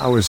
I was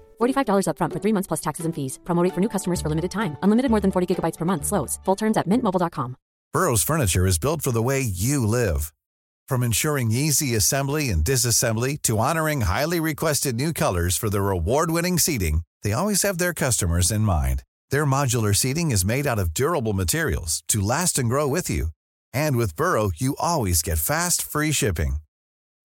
$45 upfront for three months plus taxes and fees. Promo rate for new customers for limited time. Unlimited more than 40 gigabytes per month. Slows. Full terms at mintmobile.com. Burrow's furniture is built for the way you live. From ensuring easy assembly and disassembly to honoring highly requested new colors for their award-winning seating, they always have their customers in mind. Their modular seating is made out of durable materials to last and grow with you. And with Burrow, you always get fast, free shipping.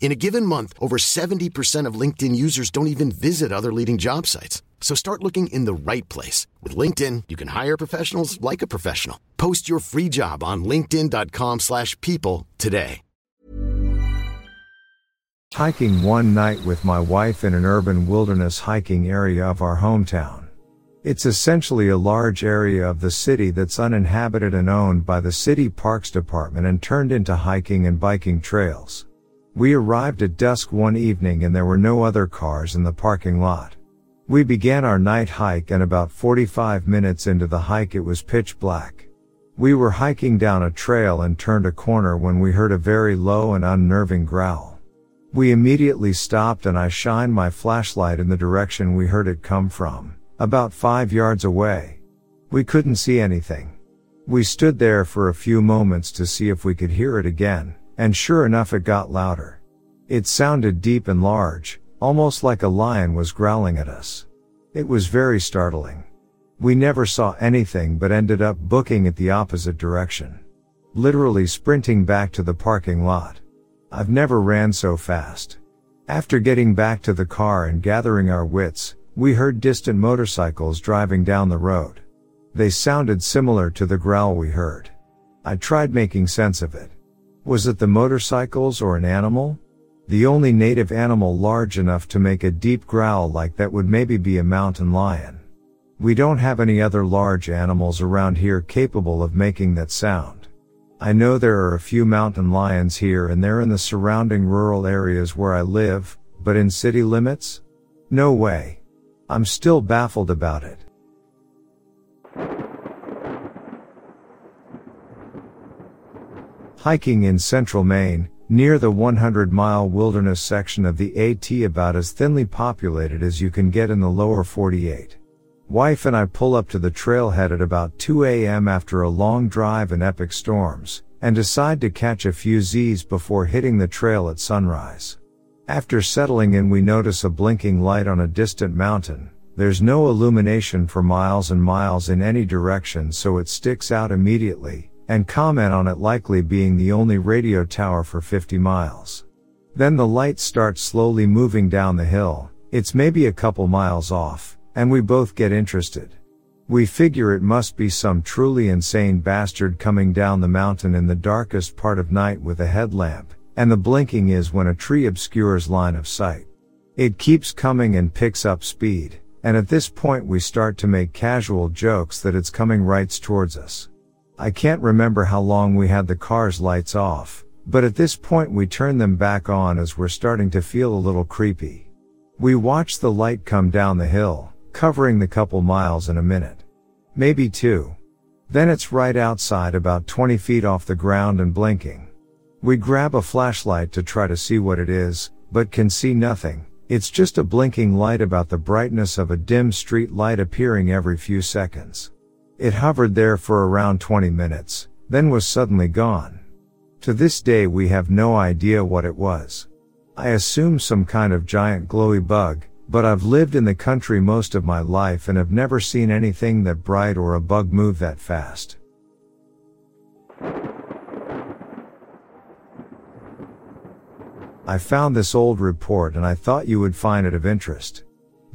In a given month, over 70% of LinkedIn users don't even visit other leading job sites. So start looking in the right place. With LinkedIn, you can hire professionals like a professional. Post your free job on linkedin.com slash people today. hiking one night with my wife in an urban wilderness hiking area of our hometown. It's essentially a large area of the city that's uninhabited and owned by the city parks department and turned into hiking and biking trails. We arrived at dusk one evening and there were no other cars in the parking lot. We began our night hike and about 45 minutes into the hike it was pitch black. We were hiking down a trail and turned a corner when we heard a very low and unnerving growl. We immediately stopped and I shined my flashlight in the direction we heard it come from, about five yards away. We couldn't see anything. We stood there for a few moments to see if we could hear it again, and sure enough it got louder. It sounded deep and large, almost like a lion was growling at us. It was very startling. We never saw anything but ended up booking it the opposite direction. Literally sprinting back to the parking lot. I've never ran so fast. After getting back to the car and gathering our wits, we heard distant motorcycles driving down the road. They sounded similar to the growl we heard. I tried making sense of it. Was it the motorcycles or an animal? The only native animal large enough to make a deep growl like that would maybe be a mountain lion. We don't have any other large animals around here capable of making that sound. I know there are a few mountain lions here and there in the surrounding rural areas where I live, but in city limits? No way. I'm still baffled about it. Hiking in central Maine, near the 100 mile wilderness section of the AT about as thinly populated as you can get in the lower 48. Wife and I pull up to the trailhead at about 2 a.m. after a long drive and epic storms, and decide to catch a few Z's before hitting the trail at sunrise. After settling in we notice a blinking light on a distant mountain. There's no illumination for miles and miles in any direction so it sticks out immediately, and comment on it likely being the only radio tower for 50 miles. Then the light starts slowly moving down the hill, it's maybe a couple miles off, and we both get interested. We figure it must be some truly insane bastard coming down the mountain in the darkest part of night with a headlamp, and the blinking is when a tree obscures line of sight. It keeps coming and picks up speed, and at this point we start to make casual jokes that it's coming right towards us. I can't remember how long we had the car's lights off, but at this point we turn them back on as we're starting to feel a little creepy. We watch the light come down the hill, covering the couple miles in a minute. Maybe two. Then it's right outside about 20 feet off the ground and blinking. We grab a flashlight to try to see what it is, but can see nothing. It's just a blinking light about the brightness of a dim street light appearing every few seconds. It hovered there for around 20 minutes, then was suddenly gone. To this day we have no idea what it was. I assume some kind of giant glowy bug, but I've lived in the country most of my life and have never seen anything that bright or a bug move that fast. I found this old report and I thought you would find it of interest.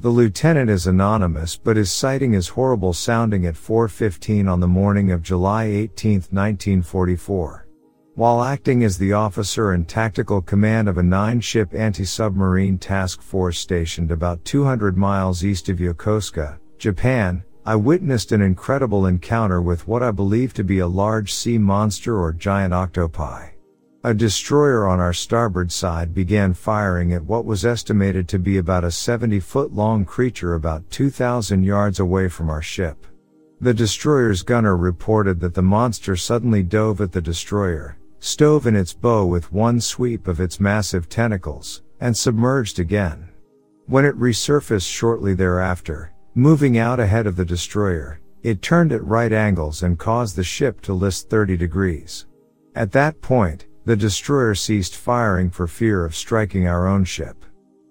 The lieutenant is anonymous but his sighting is horrible sounding at 4.15 on the morning of July 18, 1944. While acting as the officer in tactical command of a nine-ship anti-submarine task force stationed about 200 miles east of Yokosuka, Japan, I witnessed an incredible encounter with what I believe to be a large sea monster or giant octopi. A destroyer on our starboard side began firing at what was estimated to be about a 70 foot long creature about 2,000 yards away from our ship. The destroyer's gunner reported that the monster suddenly dove at the destroyer, stove in its bow with one sweep of its massive tentacles, and submerged again. When it resurfaced shortly thereafter, moving out ahead of the destroyer, it turned at right angles and caused the ship to list 30 degrees. At that point, the destroyer ceased firing for fear of striking our own ship.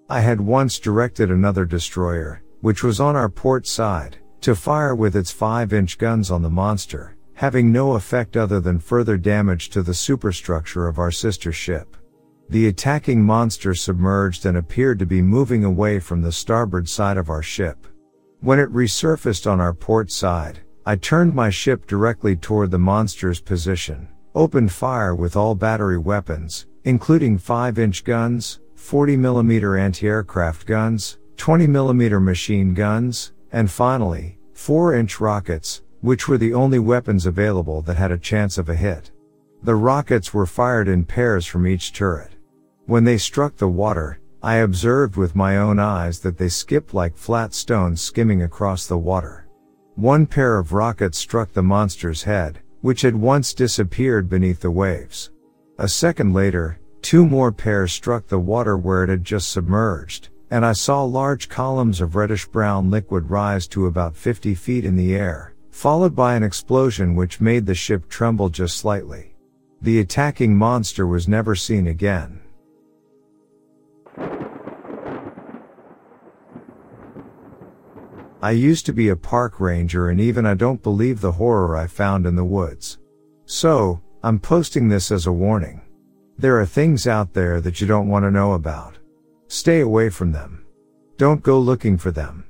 I had once directed another destroyer, which was on our port side, to fire with its 5 inch guns on the monster, having no effect other than further damage to the superstructure of our sister ship. The attacking monster submerged and appeared to be moving away from the starboard side of our ship. When it resurfaced on our port side, I turned my ship directly toward the monster's position, opened fire with all battery weapons, including 5-inch guns, 40mm anti-aircraft guns, 20mm machine guns, and finally, 4-inch rockets, which were the only weapons available that had a chance of a hit. The rockets were fired in pairs from each turret. When they struck the water, I observed with my own eyes that they skipped like flat stones skimming across the water. One pair of rockets struck the monster's head, which had once disappeared beneath the waves. A second later, two more pairs struck the water where it had just submerged, and I saw large columns of reddish brown liquid rise to about 50 feet in the air, followed by an explosion which made the ship tremble just slightly. The attacking monster was never seen again. I used to be a park ranger and even I don't believe the horror I found in the woods. So, I'm posting this as a warning. There are things out there that you don't want to know about. Stay away from them. Don't go looking for them.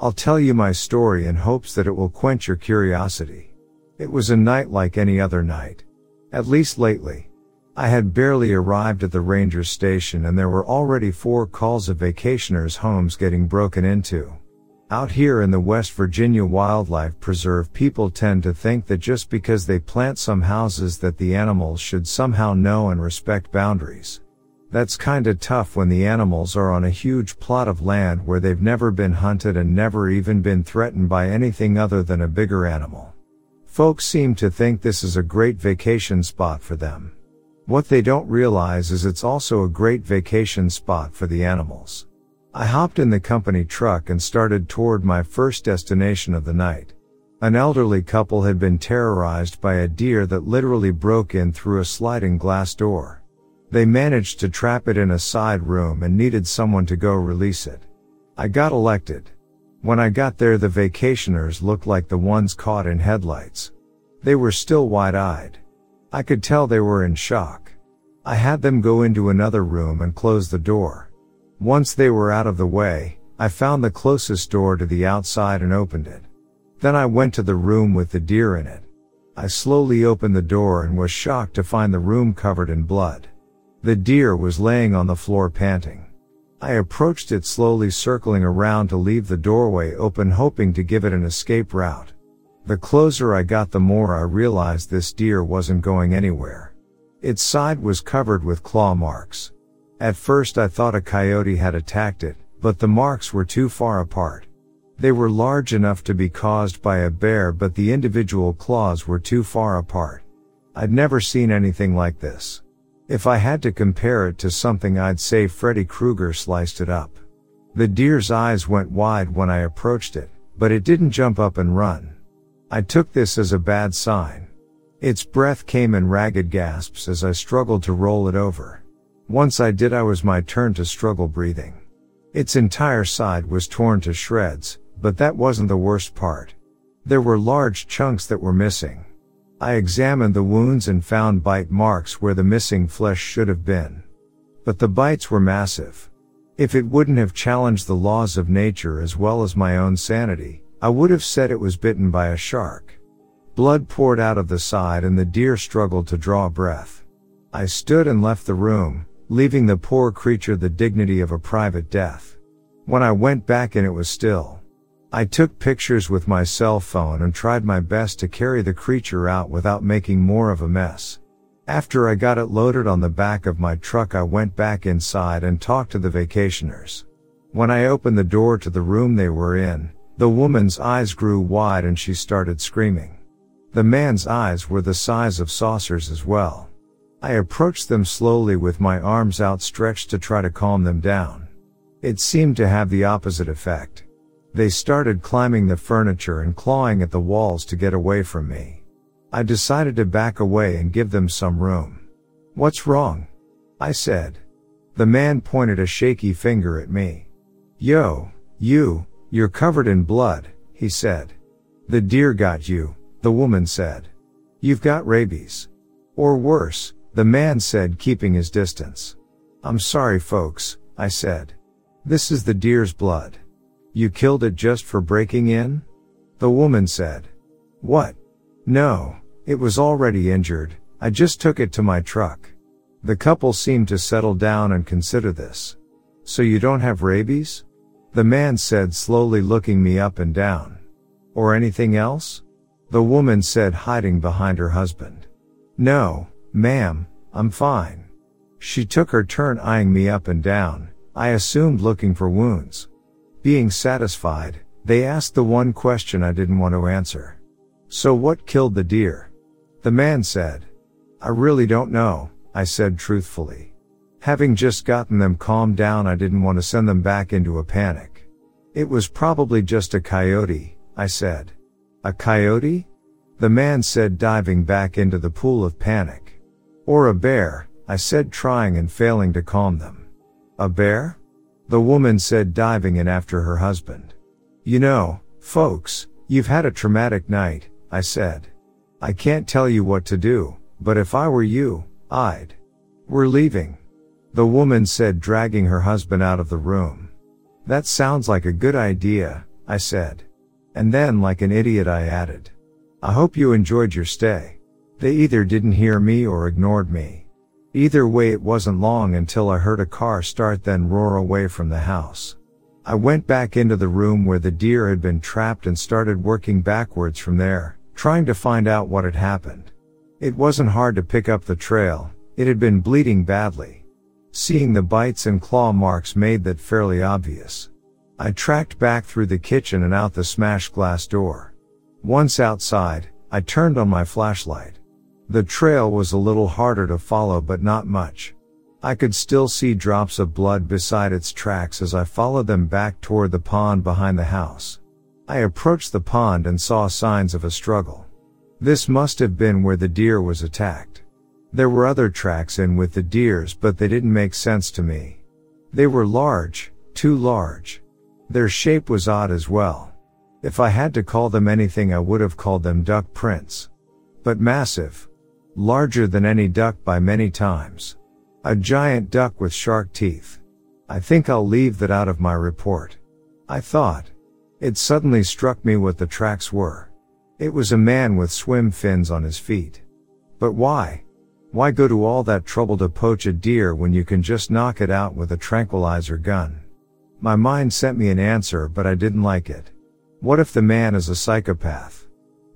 I'll tell you my story in hopes that it will quench your curiosity. It was a night like any other night. At least lately. I had barely arrived at the ranger station and there were already four calls of vacationers' homes getting broken into. Out here in the West Virginia Wildlife Preserve, people tend to think that just because they plant some houses that the animals should somehow know and respect boundaries. That's kinda tough when the animals are on a huge plot of land where they've never been hunted and never even been threatened by anything other than a bigger animal. Folks seem to think this is a great vacation spot for them. What they don't realize is it's also a great vacation spot for the animals. I hopped in the company truck and started toward my first destination of the night. An elderly couple had been terrorized by a deer that literally broke in through a sliding glass door. They managed to trap it in a side room and needed someone to go release it. I got elected. When I got there the vacationers looked like the ones caught in headlights. They were still wide-eyed. I could tell they were in shock. I had them go into another room and close the door. Once they were out of the way, I found the closest door to the outside and opened it. Then I went to the room with the deer in it. I slowly opened the door and was shocked to find the room covered in blood. The deer was laying on the floor panting. I approached it slowly circling around to leave the doorway open hoping to give it an escape route. The closer I got the more I realized this deer wasn't going anywhere. Its side was covered with claw marks. At first I thought a coyote had attacked it, but the marks were too far apart. They were large enough to be caused by a bear but the individual claws were too far apart. I'd never seen anything like this. If I had to compare it to something I'd say Freddy Krueger sliced it up. The deer's eyes went wide when I approached it, but it didn't jump up and run. I took this as a bad sign. Its breath came in ragged gasps as I struggled to roll it over. Once I did I was my turn to struggle breathing. Its entire side was torn to shreds, but that wasn't the worst part. There were large chunks that were missing. I examined the wounds and found bite marks where the missing flesh should have been. But the bites were massive. If it wouldn't have challenged the laws of nature as well as my own sanity, I would have said it was bitten by a shark. Blood poured out of the side and the deer struggled to draw breath. I stood and left the room, leaving the poor creature the dignity of a private death. When I went back in it was still. I took pictures with my cell phone and tried my best to carry the creature out without making more of a mess. After I got it loaded on the back of my truck I went back inside and talked to the vacationers. When I opened the door to the room they were in, the woman's eyes grew wide and she started screaming. The man's eyes were the size of saucers as well. I approached them slowly with my arms outstretched to try to calm them down. It seemed to have the opposite effect. They started climbing the furniture and clawing at the walls to get away from me. I decided to back away and give them some room. What's wrong? I said. The man pointed a shaky finger at me. Yo, you, you're covered in blood, he said. The deer got you, the woman said. You've got rabies. Or worse, the man said keeping his distance. I'm sorry folks, I said. This is the deer's blood. You killed it just for breaking in? The woman said. What? No, it was already injured, I just took it to my truck. The couple seemed to settle down and consider this. So you don't have rabies? The man said slowly looking me up and down. Or anything else? The woman said hiding behind her husband. No, Ma'am, I'm fine. She took her turn eyeing me up and down, I assumed looking for wounds. Being satisfied, they asked the one question I didn't want to answer. So what killed the deer? The man said. I really don't know, I said truthfully. Having just gotten them calmed down I didn't want to send them back into a panic. It was probably just a coyote, I said. A coyote? The man said diving back into the pool of panic. Or a bear, I said trying and failing to calm them. A bear? The woman said diving in after her husband. You know, folks, you've had a traumatic night, I said. I can't tell you what to do, but if I were you, I'd. We're leaving. The woman said dragging her husband out of the room. That sounds like a good idea, I said. And then like an idiot I added. I hope you enjoyed your stay. They either didn't hear me or ignored me. Either way, it wasn't long until I heard a car start then roar away from the house. I went back into the room where the deer had been trapped and started working backwards from there, trying to find out what had happened. It wasn't hard to pick up the trail, it had been bleeding badly. Seeing the bites and claw marks made that fairly obvious. I tracked back through the kitchen and out the smashed glass door. Once outside, I turned on my flashlight. The trail was a little harder to follow but not much. I could still see drops of blood beside its tracks as I followed them back toward the pond behind the house. I approached the pond and saw signs of a struggle. This must have been where the deer was attacked. There were other tracks in with the deers but they didn't make sense to me. They were large, too large. Their shape was odd as well. If I had to call them anything I would have called them duck prints. But massive. Larger than any duck by many times. A giant duck with shark teeth. I think I'll leave that out of my report. I thought. It suddenly struck me what the tracks were. It was a man with swim fins on his feet. But why? Why go to all that trouble to poach a deer when you can just knock it out with a tranquilizer gun? My mind sent me an answer, but I didn't like it. What if the man is a psychopath?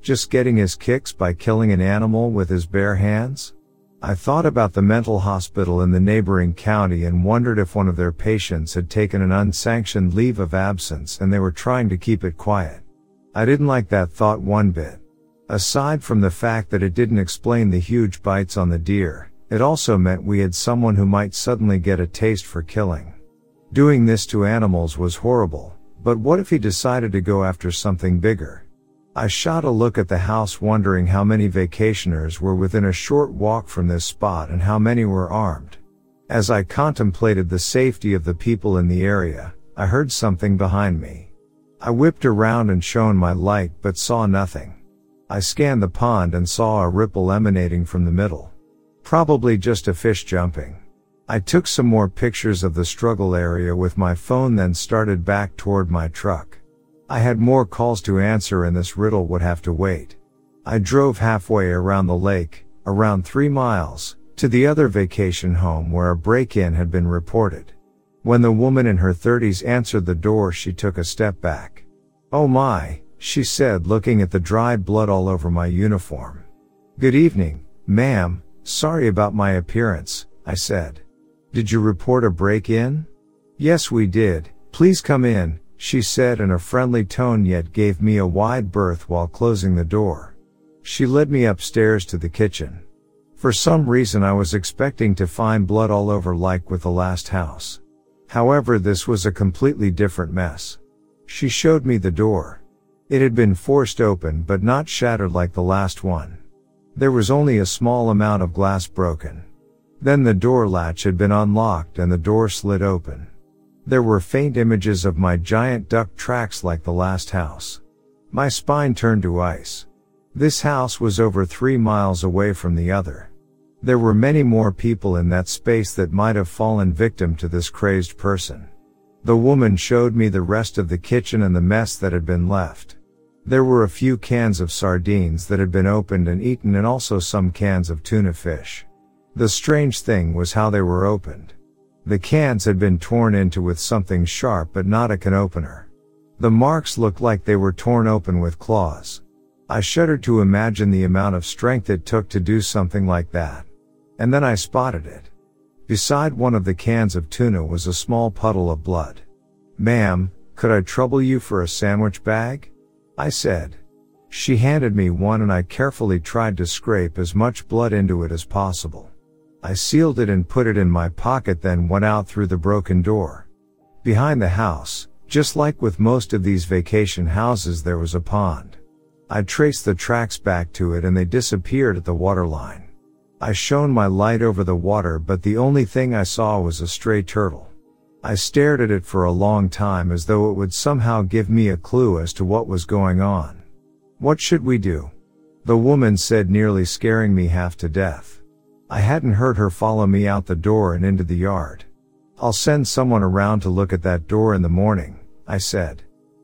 Just getting his kicks by killing an animal with his bare hands? I thought about the mental hospital in the neighboring county and wondered if one of their patients had taken an unsanctioned leave of absence and they were trying to keep it quiet. I didn't like that thought one bit. Aside from the fact that it didn't explain the huge bites on the deer, it also meant we had someone who might suddenly get a taste for killing. Doing this to animals was horrible, but what if he decided to go after something bigger? I shot a look at the house wondering how many vacationers were within a short walk from this spot and how many were armed. As I contemplated the safety of the people in the area, I heard something behind me. I whipped around and shone my light but saw nothing. I scanned the pond and saw a ripple emanating from the middle. Probably just a fish jumping. I took some more pictures of the struggle area with my phone then started back toward my truck. I had more calls to answer and this riddle would have to wait. I drove halfway around the lake, around three miles, to the other vacation home where a break-in had been reported. When the woman in her thirties answered the door, she took a step back. Oh my, she said, looking at the dried blood all over my uniform. Good evening, ma'am. Sorry about my appearance, I said. Did you report a break-in? Yes, we did. Please come in, she said in a friendly tone yet gave me a wide berth while closing the door. She led me upstairs to the kitchen. For some reason I was expecting to find blood all over like with the last house. However, this was a completely different mess. She showed me the door. It had been forced open but not shattered like the last one. There was only a small amount of glass broken. Then the door latch had been unlocked and the door slid open. There were faint images of my giant duck tracks like the last house. My spine turned to ice. This house was over three miles away from the other. There were many more people in that space that might have fallen victim to this crazed person. The woman showed me the rest of the kitchen and the mess that had been left. There were a few cans of sardines that had been opened and eaten and also some cans of tuna fish. The strange thing was how they were opened. The cans had been torn into with something sharp but not a can opener. The marks looked like they were torn open with claws. I shuddered to imagine the amount of strength it took to do something like that. And then I spotted it. Beside one of the cans of tuna was a small puddle of blood. Ma'am, could I trouble you for a sandwich bag? I said. She handed me one and I carefully tried to scrape as much blood into it as possible. I sealed it and put it in my pocket then went out through the broken door. Behind the house, just like with most of these vacation houses there was a pond. I traced the tracks back to it and they disappeared at the waterline. I shone my light over the water but the only thing I saw was a stray turtle. I stared at it for a long time as though it would somehow give me a clue as to what was going on. What should we do? The woman said nearly scaring me half to death. I hadn't heard her follow me out the door and into the yard. I'll send someone around to look at that door in the morning, I said.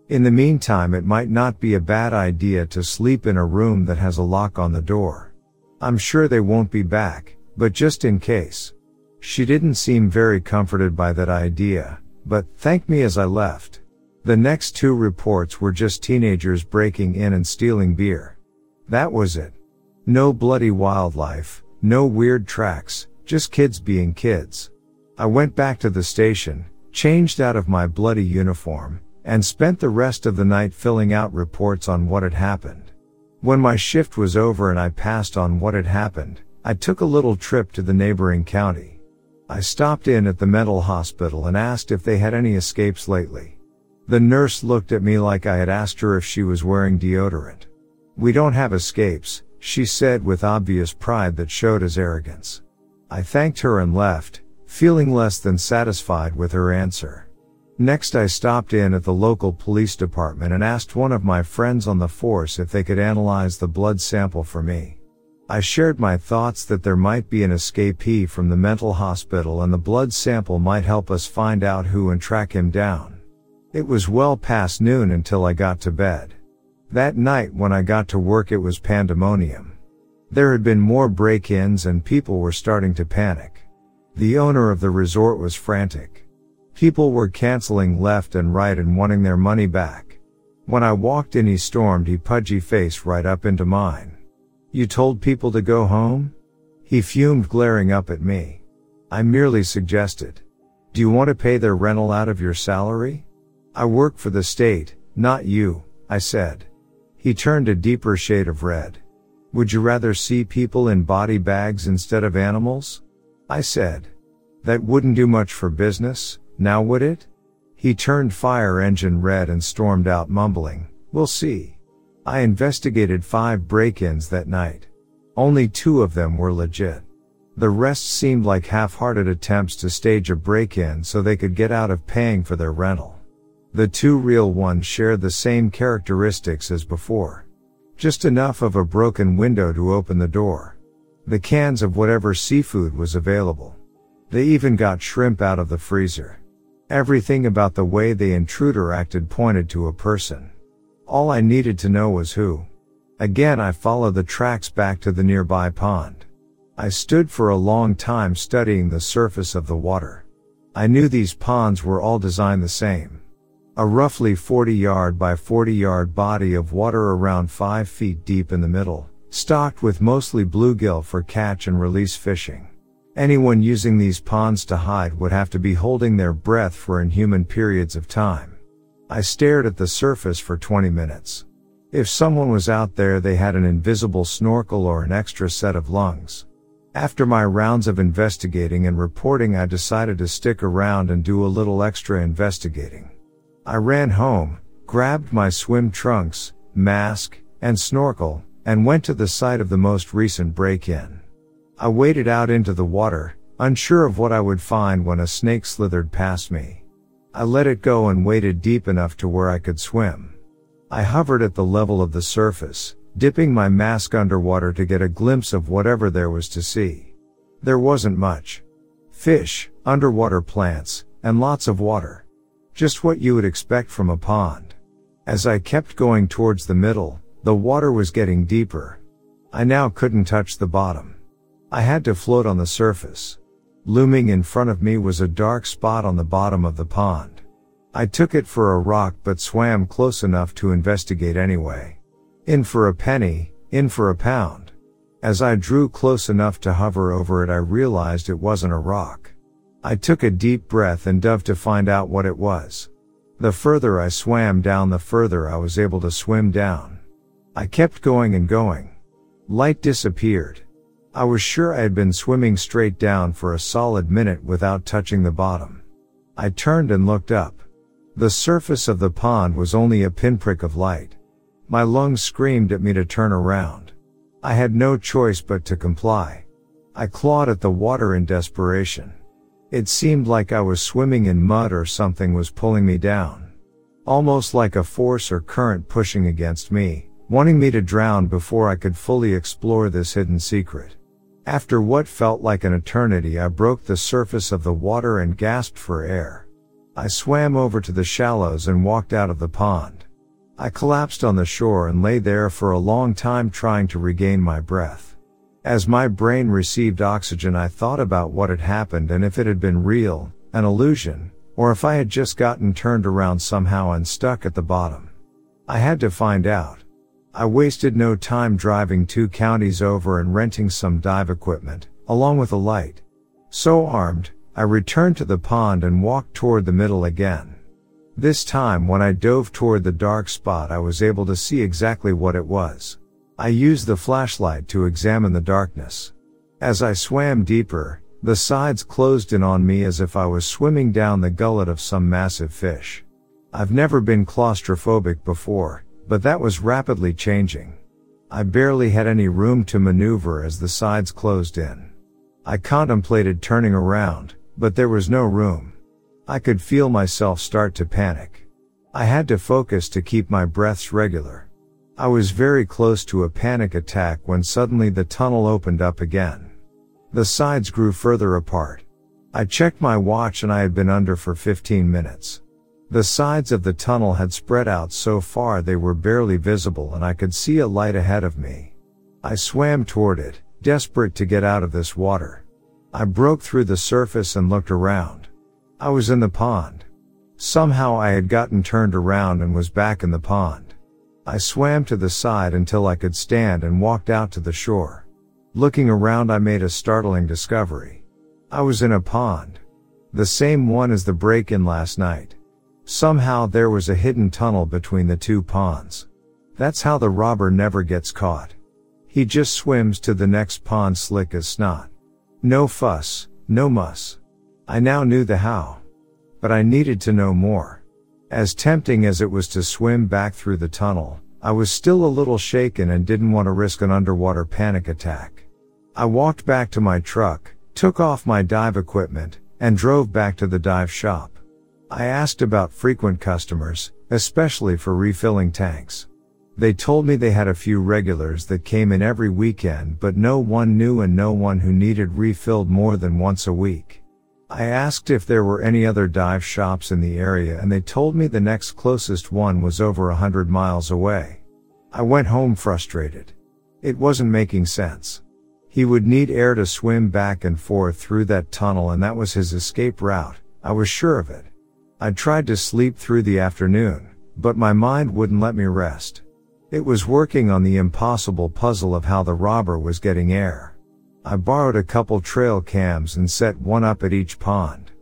In the meantime, it might not be a bad idea to sleep in a room that has a lock on the door. I'm sure they won't be back, But just in case. She didn't seem very comforted by that idea, but thanked me as I left. The next two reports were just teenagers breaking in and stealing beer. That was it. No bloody wildlife, no weird tracks, just kids being kids. I went back to the station, changed out of my bloody uniform, and spent the rest of the night filling out reports on what had happened. When my shift was over and I passed on what had happened, I took a little trip to the neighboring county. I stopped in at the mental hospital and asked if they had any escapes lately. The nurse looked at me like I had asked her if she was wearing deodorant. We don't have escapes, she said with obvious pride that showed as arrogance. I thanked her and left, feeling less than satisfied with her answer. Next I stopped in at the local police department and asked one of my friends on the force if they could analyze the blood sample for me. I shared my thoughts that there might be an escapee from the mental hospital and the blood sample might help us find out who and track him down. It was well past noon until I got to bed. That night when I got to work it was pandemonium. There had been more break-ins and people were starting to panic. The owner of the resort was frantic. People were canceling left and right and wanting their money back. When I walked in he stormed he pudgy face right up into mine. You told people to go home? He fumed glaring up at me. I merely suggested. Do you want to pay their rental out of your salary? I work for the state, not you, I said. He turned a deeper shade of red. Would you rather see people in body bags instead of animals? I said. That wouldn't do much for business, now would it? He turned fire engine red and stormed out mumbling, we'll see. I investigated five break-ins that night. Only two of them were legit. The rest seemed like half-hearted attempts to stage a break-in so they could get out of paying for their rental. The two real ones shared the same characteristics as before. Just enough of a broken window to open the door. The cans of whatever seafood was available. They even got shrimp out of the freezer. Everything about the way the intruder acted pointed to a person. All I needed to know was who. Again I followed the tracks back to the nearby pond. I stood for a long time studying the surface of the water. I knew these ponds were all designed the same. A roughly 40 yard by 40 yard body of water around 5 feet deep in the middle, stocked with mostly bluegill for catch and release fishing. Anyone using these ponds to hide would have to be holding their breath for inhuman periods of time. I stared at the surface for 20 minutes. If someone was out there, they had an invisible snorkel or an extra set of lungs. After my rounds of investigating and reporting, I decided to stick around and do a little extra investigating. I ran home, grabbed my swim trunks, mask, and snorkel, and went to the site of the most recent break-in. I waded out into the water, unsure of what I would find when a snake slithered past me. I let it go and waded deep enough to where I could swim. I hovered at the level of the surface, dipping my mask underwater to get a glimpse of whatever there was to see. There wasn't much. Fish, underwater plants, and lots of water. Just what you would expect from a pond. As I kept going towards the middle, the water was getting deeper. I now couldn't touch the bottom. I had to float on the surface. Looming in front of me was a dark spot on the bottom of the pond. I took it for a rock but swam close enough to investigate anyway. In for a penny, in for a pound. As I drew close enough to hover over it I realized it wasn't a rock. I took a deep breath and dove to find out what it was. The further I swam down the further I was able to swim down. I kept going and going. Light disappeared. I was sure I had been swimming straight down for a solid minute without touching the bottom. I turned and looked up. The surface of the pond was only a pinprick of light. My lungs screamed at me to turn around. I had no choice but to comply. I clawed at the water in desperation. It seemed like I was swimming in mud or something was pulling me down. Almost like a force or current pushing against me, wanting me to drown before I could fully explore this hidden secret. After what felt like an eternity, I broke the surface of the water and gasped for air. I swam over to the shallows and walked out of the pond. I collapsed on the shore and lay there for a long time trying to regain my breath. As my brain received oxygen, I thought about what had happened and if it had been real, an illusion, or if I had just gotten turned around somehow and stuck at the bottom. I had to find out. I wasted no time driving two counties over and renting some dive equipment, along with a light. So armed, I returned to the pond and walked toward the middle again. This time when I dove toward the dark spot I was able to see exactly what it was. I used the flashlight to examine the darkness. As I swam deeper, the sides closed in on me as if I was swimming down the gullet of some massive fish. I've never been claustrophobic before, but that was rapidly changing. I barely had any room to maneuver as the sides closed in. I contemplated turning around, but there was no room. I could feel myself start to panic. I had to focus to keep my breaths regular. I was very close to a panic attack when suddenly the tunnel opened up again. The sides grew further apart. I checked my watch and I had been under for 15 minutes. The sides of the tunnel had spread out so far they were barely visible and I could see a light ahead of me. I swam toward it, desperate to get out of this water. I broke through the surface and looked around. I was in the pond. Somehow I had gotten turned around and was back in the pond. I swam to the side until I could stand and walked out to the shore. Looking around I made a startling discovery. I was in a pond. The same one as the break-in last night. Somehow there was a hidden tunnel between the two ponds. That's how the robber never gets caught. He just swims to the next pond slick as snot. No fuss, no muss. I now knew the how. But I needed to know more. As tempting as it was to swim back through the tunnel, I was still a little shaken and didn't want to risk an underwater panic attack. I walked back to my truck, took off my dive equipment, and drove back to the dive shop. I asked about frequent customers, especially for refilling tanks. They told me they had a few regulars that came in every weekend, but no one knew and no one who needed refilled more than once a week. I asked if there were any other dive shops in the area and they told me the next closest one was over a hundred miles away. I went home frustrated. It wasn't making sense. He would need air to swim back and forth through that tunnel and that was his escape route. I was sure of it. I tried to sleep through the afternoon, but my mind wouldn't let me rest. It was working on the impossible puzzle of how the robber was getting air. I borrowed a couple trail cams and set one up at each pond.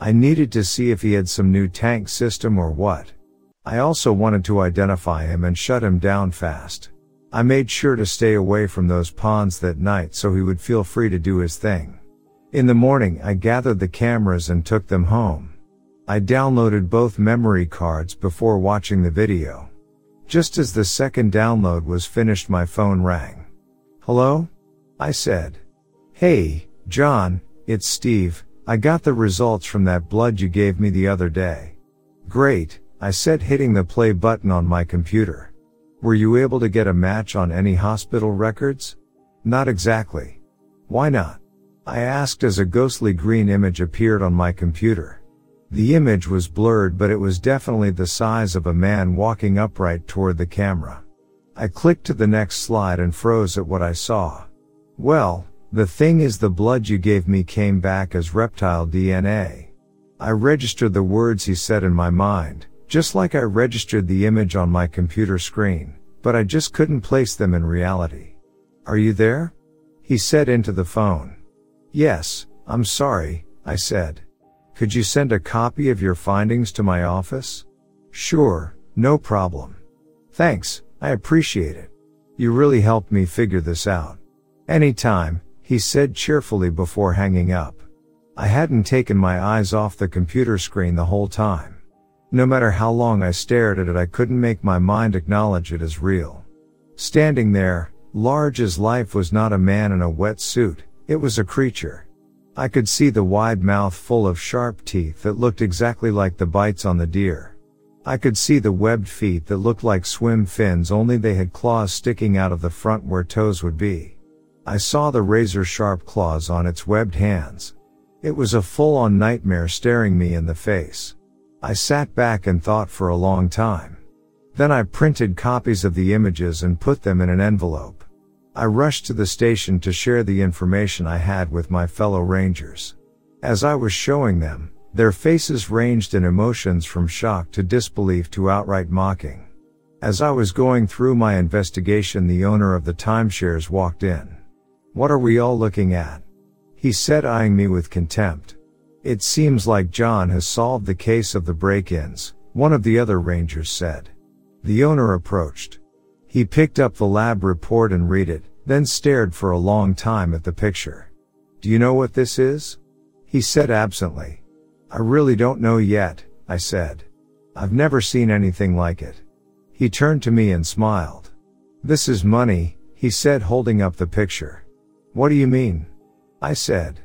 I needed to see if he had some new tank system or what. I also wanted to identify him and shut him down fast. I made sure to stay away from those ponds that night so he would feel free to do his thing. In the morning, I gathered the cameras and took them home. I downloaded both memory cards before watching the video. Just as the second download was finished my phone rang. Hello? I said. Hey, John, it's Steve, I got the results from that blood you gave me the other day. Great, I said hitting the play button on my computer. Were you able to get a match on any hospital records? Not exactly. Why not? I asked as a ghostly green image appeared on my computer. The image was blurred but it was definitely the size of a man walking upright toward the camera. I clicked to the next slide and froze at what I saw. Well, the thing is the blood you gave me came back as reptile DNA. I registered the words he said in my mind, just like I registered the image on my computer screen, but I just couldn't place them in reality. Are you there? He said into the phone. Yes, I'm sorry, I said. Could you send a copy of your findings to my office? Sure, no problem. Thanks, I appreciate it. You really helped me figure this out. Anytime, he said cheerfully before hanging up. I hadn't taken my eyes off the computer screen the whole time. No matter how long I stared at it, I couldn't make my mind acknowledge it as real. Standing there, large as life was not a man in a wet suit, it was a creature. I could see the wide mouth full of sharp teeth that looked exactly like the bites on the deer. I could see the webbed feet that looked like swim fins only they had claws sticking out of the front where toes would be. I saw the razor sharp claws on its webbed hands. It was a full on nightmare staring me in the face. I sat back and thought for a long time. Then I printed copies of the images and put them in an envelope. I rushed to the station to share the information I had with my fellow rangers. As I was showing them, their faces ranged in emotions from shock to disbelief to outright mocking. As I was going through my investigation, the owner of the timeshares walked in. What are we all looking at? He said, eyeing me with contempt. It seems like John has solved the case of the break-ins, one of the other rangers said. The owner approached. He picked up the lab report and read it, then stared for a long time at the picture. Do you know what this is? He said absently. I really don't know yet, I said. I've never seen anything like it. He turned to me and smiled. This is money, he said holding up the picture. What do you mean? I said.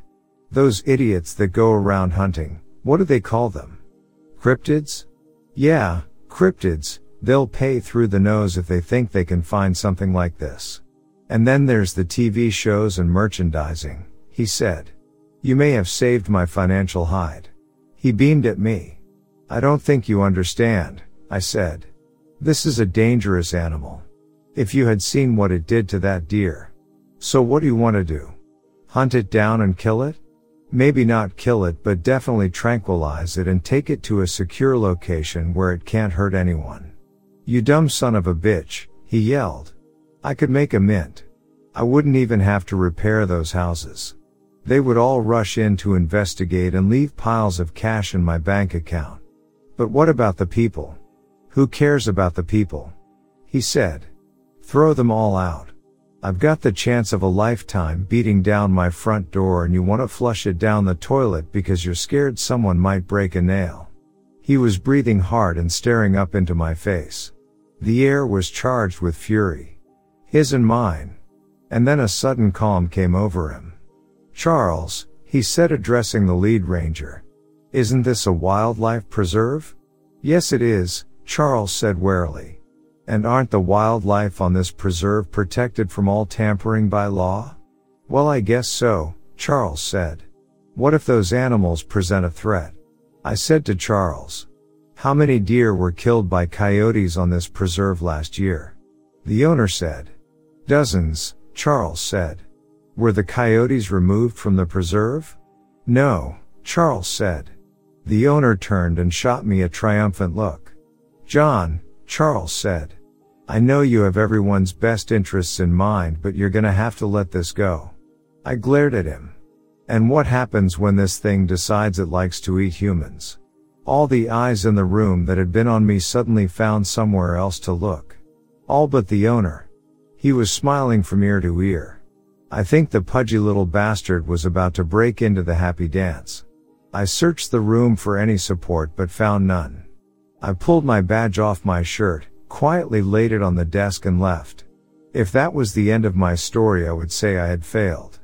Those idiots that go around hunting, what do they call them? Cryptids? Yeah, cryptids, They'll pay through the nose if they think they can find something like this. And then there's the TV shows and merchandising, he said. You may have saved my financial hide. He beamed at me. I don't think you understand, I said. This is a dangerous animal. If you had seen what it did to that deer. So what do you want to do? Hunt it down and kill it? Maybe not kill it, but definitely tranquilize it and take it to a secure location where it can't hurt anyone. You dumb son of a bitch, he yelled. I could make a mint. I wouldn't even have to repair those houses. They would all rush in to investigate and leave piles of cash in my bank account. But what about the people? Who cares about the people? He said. Throw them all out. I've got the chance of a lifetime beating down my front door and you want to flush it down the toilet because you're scared someone might break a nail. He was breathing hard and staring up into my face. The air was charged with fury. His and mine. And then a sudden calm came over him. Charles, he said addressing the lead ranger. Isn't this a wildlife preserve? Yes it is, Charles said warily. And aren't the wildlife on this preserve protected from all tampering by law? Well I guess so, Charles said. What if those animals present a threat? I said to Charles. How many deer were killed by coyotes on this preserve last year? The owner said. Dozens, Charles said. Were the coyotes removed from the preserve? No, Charles said. The owner turned and shot me a triumphant look. John, Charles said. I know you have everyone's best interests in mind, but you're gonna have to let this go. I glared at him. And what happens when this thing decides it likes to eat humans? All the eyes in the room that had been on me suddenly found somewhere else to look. All but the owner. He was smiling from ear to ear. I think the pudgy little bastard was about to break into the happy dance. I searched the room for any support but found none. I pulled my badge off my shirt, quietly laid it on the desk and left. If that was the end of my story, I would say I had failed.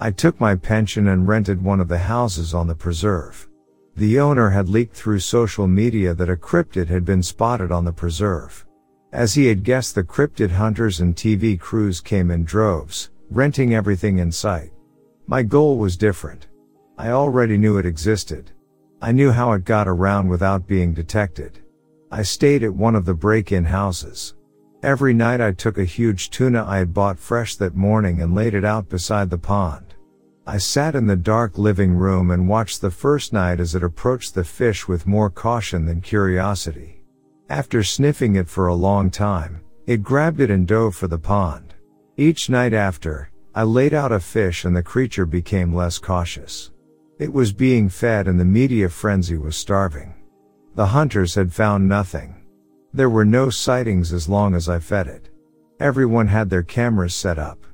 I took my pension and rented one of the houses on the preserve. The owner had leaked through social media that a cryptid had been spotted on the preserve. As he had guessed the cryptid hunters and TV crews came in droves, renting everything in sight. My goal was different. I already knew it existed. I knew how it got around without being detected. I stayed at one of the break-in houses. Every night I took a huge tuna I had bought fresh that morning and laid it out beside the pond. I sat in the dark living room and watched the first night as it approached the fish with more caution than curiosity. After sniffing it for a long time, it grabbed it and dove for the pond. Each night after, I laid out a fish and the creature became less cautious. It was being fed and the media frenzy was starving. The hunters had found nothing. There were no sightings as long as I fed it. Everyone had their cameras set up.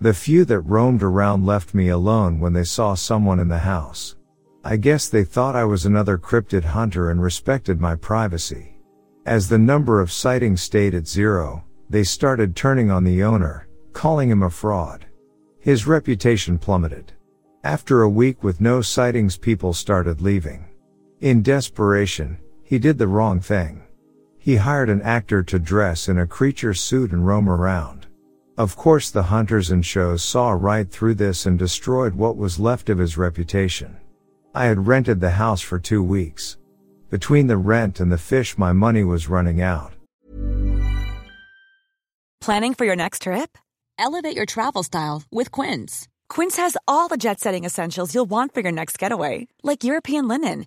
The few that roamed around left me alone when they saw someone in the house. I guess they thought I was another cryptid hunter and respected my privacy. As the number of sightings stayed at zero, they started turning on the owner, calling him a fraud. His reputation plummeted. After a week with no sightings people started leaving. In desperation, he did the wrong thing. He hired an actor to dress in a creature suit and roam around. Of course the hunters and shows saw right through this and destroyed what was left of his reputation. I had rented the house for two weeks. Between the rent and the fish my money was running out. Planning for your next trip? Elevate your travel style with Quince. Quince has all the jet setting essentials you'll want for your next getaway, like European linen,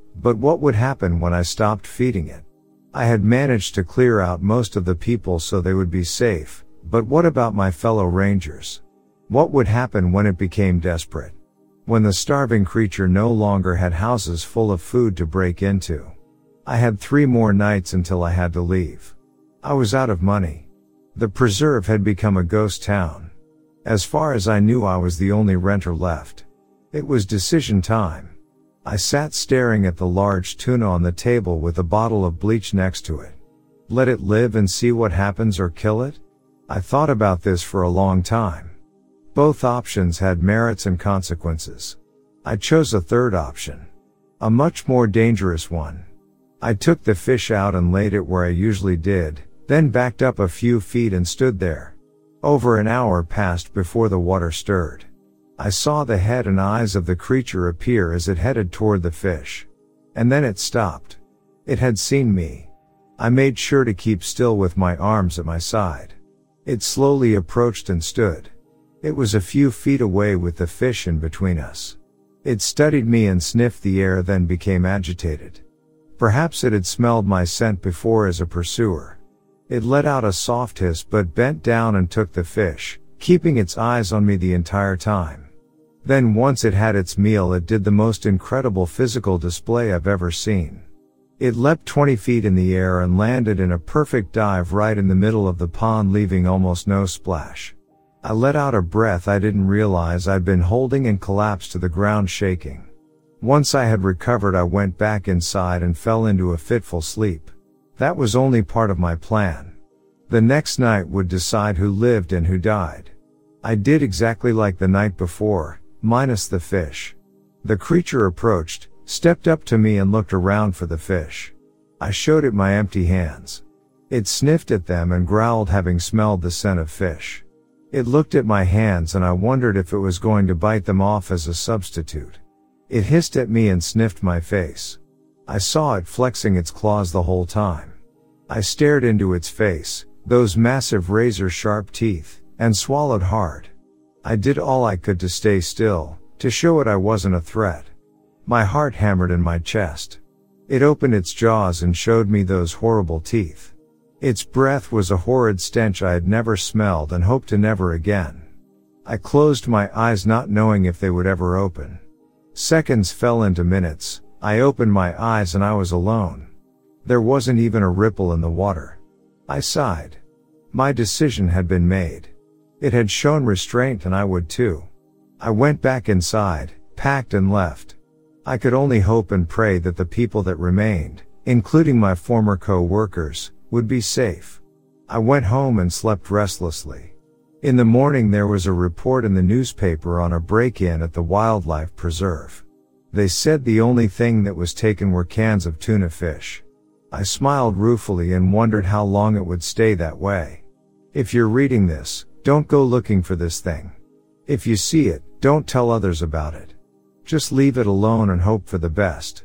but what would happen when I stopped feeding it? I had managed to clear out most of the people so they would be safe, but what about my fellow rangers? What would happen when it became desperate? When the starving creature no longer had houses full of food to break into? I had three more nights until I had to leave. I was out of money. The preserve had become a ghost town. As far as I knew I was the only renter left. It was decision time. I sat staring at the large tuna on the table with a bottle of bleach next to it. Let it live and see what happens or kill it? I thought about this for a long time. Both options had merits and consequences. I chose a third option. A much more dangerous one. I took the fish out and laid it where I usually did, then backed up a few feet and stood there. Over an hour passed before the water stirred. I saw the head and eyes of the creature appear as it headed toward the fish. And then it stopped. It had seen me. I made sure to keep still with my arms at my side. It slowly approached and stood. It was a few feet away with the fish in between us. It studied me and sniffed the air then became agitated. Perhaps it had smelled my scent before as a pursuer. It let out a soft hiss but bent down and took the fish, keeping its eyes on me the entire time. Then once it had its meal it did the most incredible physical display I've ever seen. It leapt 20 feet in the air and landed in a perfect dive right in the middle of the pond leaving almost no splash. I let out a breath I didn't realize I'd been holding and collapsed to the ground shaking. Once I had recovered I went back inside and fell into a fitful sleep. That was only part of my plan. The next night would decide who lived and who died. I did exactly like the night before, minus the fish. The creature approached, stepped up to me and looked around for the fish. I showed it my empty hands. It sniffed at them and growled having smelled the scent of fish. It looked at my hands and I wondered if it was going to bite them off as a substitute. It hissed at me and sniffed my face. I saw it flexing its claws the whole time. I stared into its face, those massive razor sharp teeth, and swallowed hard. I did all I could to stay still, to show it I wasn't a threat. My heart hammered in my chest. It opened its jaws and showed me those horrible teeth. Its breath was a horrid stench I had never smelled and hoped to never again. I closed my eyes not knowing if they would ever open. Seconds fell into minutes, I opened my eyes and I was alone. There wasn't even a ripple in the water. I sighed. My decision had been made. It had shown restraint and I would too. I went back inside, packed and left. I could only hope and pray that the people that remained, including my former co-workers, would be safe. I went home and slept restlessly. In the morning there was a report in the newspaper on a break-in at the wildlife preserve. They said the only thing that was taken were cans of tuna fish. I smiled ruefully and wondered how long it would stay that way. If you're reading this, don't go looking for this thing. If you see it, don't tell others about it. Just leave it alone and hope for the best.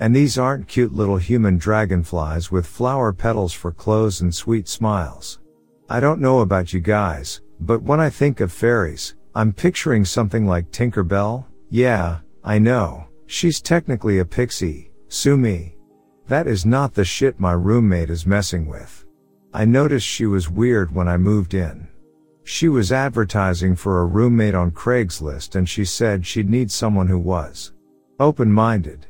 And these aren't cute little human dragonflies with flower petals for clothes and sweet smiles. I don't know about you guys, but when I think of fairies, I'm picturing something like Tinker Bell. Yeah, I know. She's technically a pixie. Sue me. That is not the shit my roommate is messing with. I noticed she was weird when I moved in. She was advertising for a roommate on Craigslist and she said she'd need someone who was open-minded,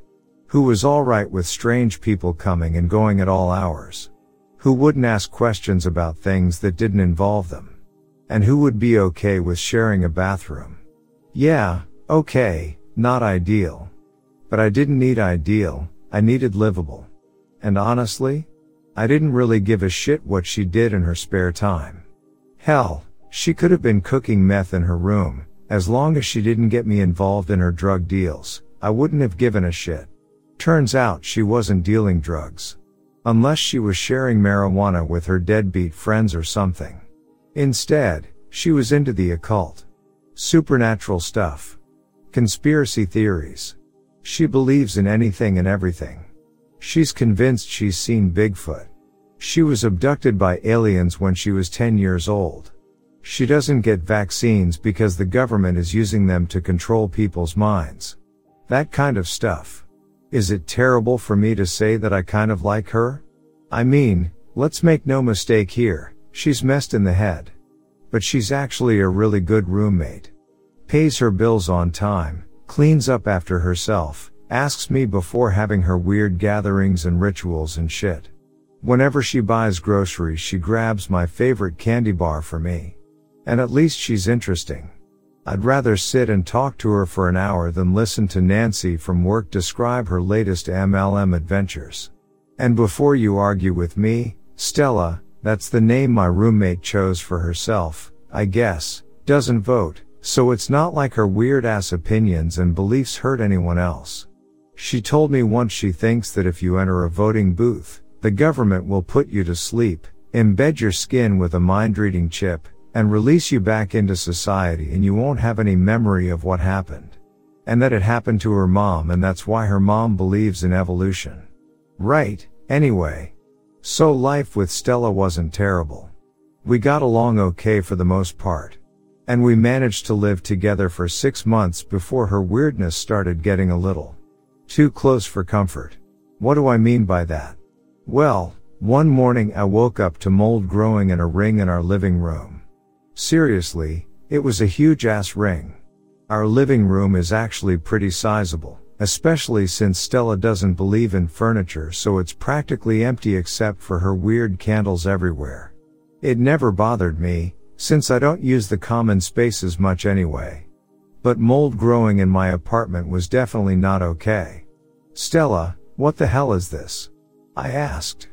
who was alright with strange people coming and going at all hours, who wouldn't ask questions about things that didn't involve them, and who would be okay with sharing a bathroom. Yeah, okay, not ideal. But I didn't need ideal, I needed livable. And honestly, I didn't really give a shit what she did in her spare time. Hell, she could have been cooking meth in her room, as long as she didn't get me involved in her drug deals, I wouldn't have given a shit. Turns out she wasn't dealing drugs. Unless she was sharing marijuana with her deadbeat friends or something. Instead, she was into the occult. Supernatural stuff. Conspiracy theories. She believes in anything and everything. She's convinced she's seen Bigfoot. She was abducted by aliens when she was 10 years old. She doesn't get vaccines because the government is using them to control people's minds. That kind of stuff. Is it terrible for me to say that I kind of like her? I mean, let's make no mistake here, she's messed in the head. But she's actually a really good roommate. Pays her bills on time, cleans up after herself, asks me before having her weird gatherings and rituals and shit. Whenever she buys groceries, she grabs my favorite candy bar for me. And at least she's interesting. I'd rather sit and talk to her for an hour than listen to Nancy from work describe her latest MLM adventures. And before you argue with me, Stella, that's the name my roommate chose for herself, I guess, doesn't vote, so it's not like her weird ass opinions and beliefs hurt anyone else. She told me once she thinks that if you enter a voting booth, the government will put you to sleep, embed your skin with a mind reading chip, and release you back into society and you won't have any memory of what happened. And that it happened to her mom and that's why her mom believes in evolution. Right, anyway. So life with Stella wasn't terrible. We got along okay for the most part. And we managed to live together for six months before her weirdness started getting a little too close for comfort. What do I mean by that? Well, one morning I woke up to mold growing in a ring in our living room. Seriously, it was a huge ass ring. Our living room is actually pretty sizable, especially since Stella doesn't believe in furniture so it's practically empty except for her weird candles everywhere. It never bothered me, since I don't use the common spaces much anyway. But mold growing in my apartment was definitely not okay. Stella, what the hell is this? I asked.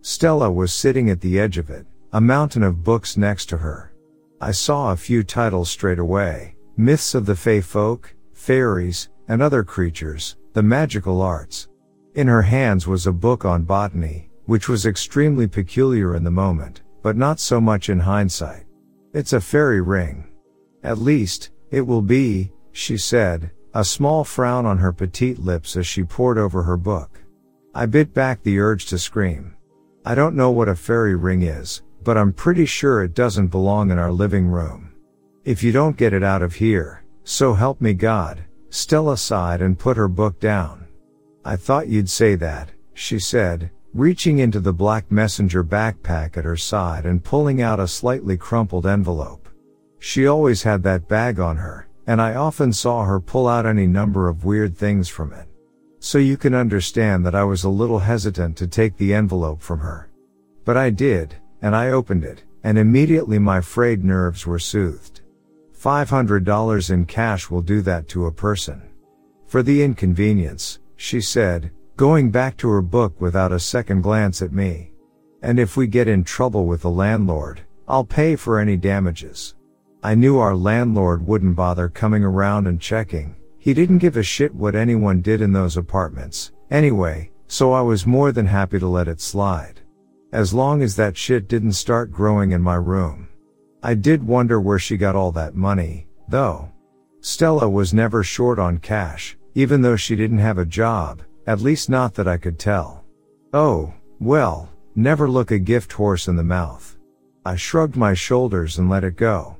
Stella was sitting at the edge of it, a mountain of books next to her. I saw a few titles straight away. Myths of the Fey Folk, Fairies, and Other Creatures, The Magical Arts. In her hands was a book on botany, which was extremely peculiar in the moment, but not so much in hindsight. It's a fairy ring. At least, it will be, she said, a small frown on her petite lips as she pored over her book. I bit back the urge to scream. I don't know what a fairy ring is, but I'm pretty sure it doesn't belong in our living room. If you don't get it out of here, so help me God, Stella sighed and put her book down. I thought you'd say that, she said, reaching into the black messenger backpack at her side and pulling out a slightly crumpled envelope. She always had that bag on her, and I often saw her pull out any number of weird things from it. So you can understand that I was a little hesitant to take the envelope from her. But I did, and I opened it, and immediately my frayed nerves were soothed. $500 in cash will do that to a person. For the inconvenience, she said, going back to her book without a second glance at me. And if we get in trouble with the landlord, I'll pay for any damages. I knew our landlord wouldn't bother coming around and checking. He didn't give a shit what anyone did in those apartments, anyway, so I was more than happy to let it slide. As long as that shit didn't start growing in my room. I did wonder where she got all that money, though. Stella was never short on cash, even though she didn't have a job, at least not that I could tell. Oh, well, never look a gift horse in the mouth. I shrugged my shoulders and let it go.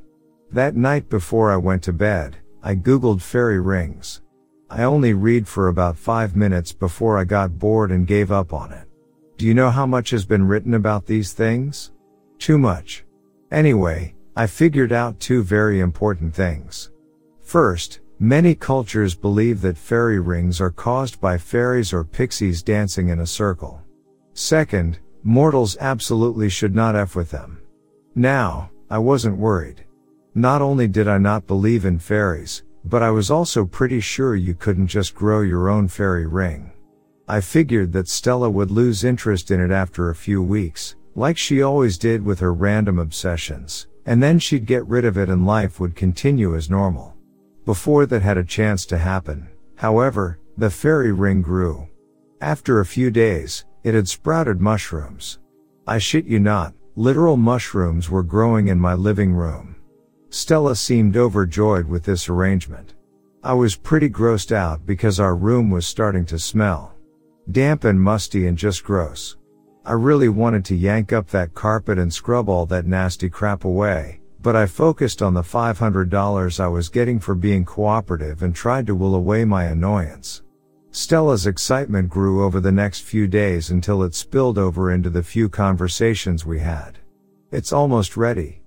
That night before I went to bed, I googled fairy rings. I only read for about five minutes before I got bored and gave up on it. Do you know how much has been written about these things? Too much. Anyway, I figured out two very important things. First, many cultures believe that fairy rings are caused by fairies or pixies dancing in a circle. Second, mortals absolutely should not F with them. Now, I wasn't worried. Not only did I not believe in fairies, but I was also pretty sure you couldn't just grow your own fairy ring. I figured that Stella would lose interest in it after a few weeks, like she always did with her random obsessions, and then she'd get rid of it and life would continue as normal. Before that had a chance to happen, however, the fairy ring grew. After a few days, it had sprouted mushrooms. I shit you not, literal mushrooms were growing in my living room. Stella seemed overjoyed with this arrangement. I was pretty grossed out because our room was starting to smell. Damp and musty and just gross. I really wanted to yank up that carpet and scrub all that nasty crap away, but I focused on the $500 I was getting for being cooperative and tried to will away my annoyance. Stella's excitement grew over the next few days until it spilled over into the few conversations we had. It's almost ready.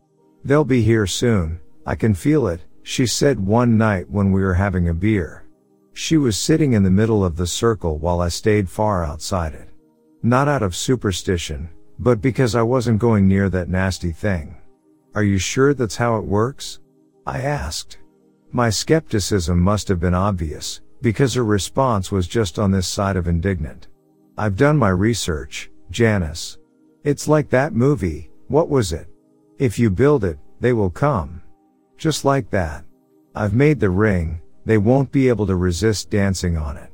They'll be here soon, I can feel it, she said one night when we were having a beer. She was sitting in the middle of the circle while I stayed far outside it. Not out of superstition, but because I wasn't going near that nasty thing. Are you sure that's how it works? I asked. My skepticism must have been obvious, because her response was just on this side of indignant. I've done my research, Janice. It's like that movie, what was it? If you build it, they will come. Just like that. I've made the ring, they won't be able to resist dancing on it.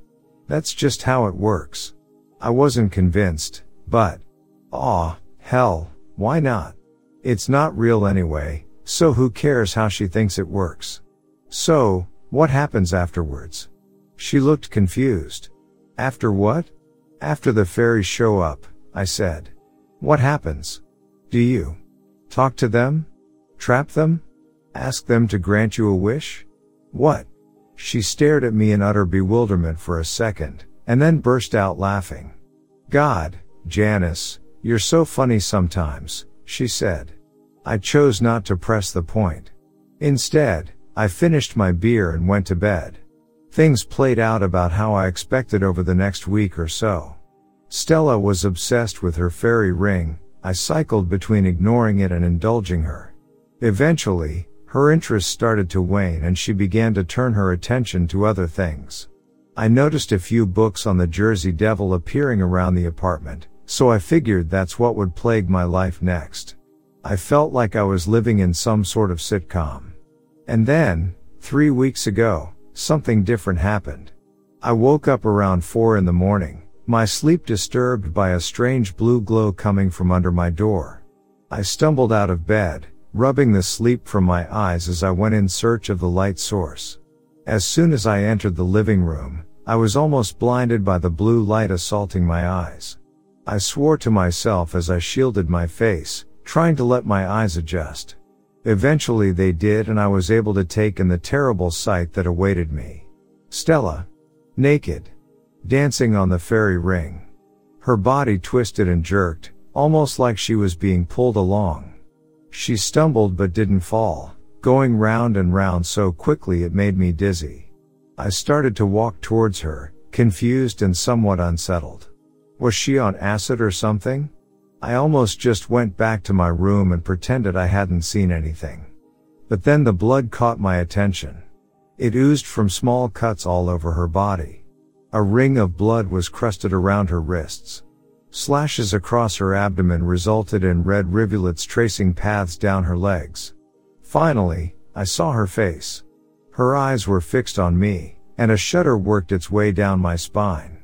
That's just how it works. I wasn't convinced, but, aw, hell, why not? It's not real anyway, so who cares how she thinks it works? So, what happens afterwards? She looked confused. After what? After the fairies show up, I said. What happens? Do you talk to them? Trap them? Ask them to grant you a wish? What? She stared at me in utter bewilderment for a second, and then burst out laughing. God, Janice, you're so funny sometimes, she said. I chose not to press the point. Instead, I finished my beer and went to bed. Things played out about how I expected over the next week or so. Stella was obsessed with her fairy ring, I cycled between ignoring it and indulging her. Eventually, her interest started to wane and she began to turn her attention to other things. I noticed a few books on the Jersey Devil appearing around the apartment, so I figured that's what would plague my life next. I felt like I was living in some sort of sitcom. And then, three weeks ago, something different happened. I woke up around four in the morning, my sleep disturbed by a strange blue glow coming from under my door. I stumbled out of bed, rubbing the sleep from my eyes as I went in search of the light source. As soon as I entered the living room, I was almost blinded by the blue light assaulting my eyes. I swore to myself as I shielded my face, trying to let my eyes adjust. Eventually they did and I was able to take in the terrible sight that awaited me. Stella. Naked. Dancing on the fairy ring. Her body twisted and jerked, almost like she was being pulled along. She stumbled but didn't fall, going round and round so quickly it made me dizzy. I started to walk towards her, confused and somewhat unsettled. Was she on acid or something? I almost just went back to my room and pretended I hadn't seen anything. But then the blood caught my attention. It oozed from small cuts all over her body. A ring of blood was crusted around her wrists. Slashes across her abdomen resulted in red rivulets tracing paths down her legs. Finally, I saw her face. Her eyes were fixed on me, and a shudder worked its way down my spine.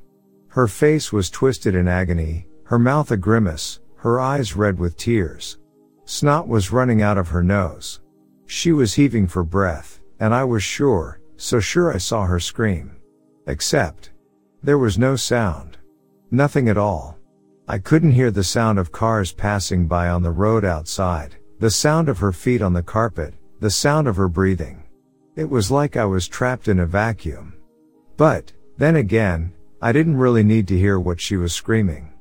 Her face was twisted in agony, her mouth a grimace, her eyes red with tears. Snot was running out of her nose. She was heaving for breath, and I was sure, so sure I saw her scream. Except, there was no sound. Nothing at all. I couldn't hear the sound of cars passing by on the road outside, the sound of her feet on the carpet, the sound of her breathing. It was like I was trapped in a vacuum. But, then again, I didn't really need to hear what she was screaming.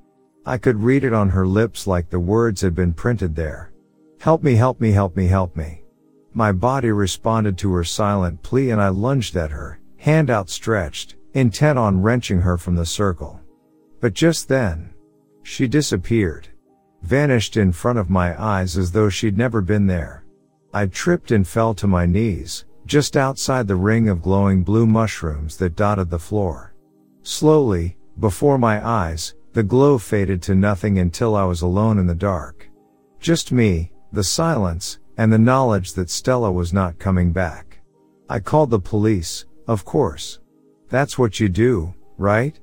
I could read it on her lips like the words had been printed there. Help me, help me, help me, help me. My body responded to her silent plea and I lunged at her, hand outstretched, intent on wrenching her from the circle. But just then, she disappeared. Vanished in front of my eyes as though she'd never been there. I tripped and fell to my knees, just outside the ring of glowing blue mushrooms that dotted the floor. Slowly, before my eyes, the glow faded to nothing until I was alone in the dark. Just me, the silence, and the knowledge that Stella was not coming back. I called the police, of course. That's what you do, right?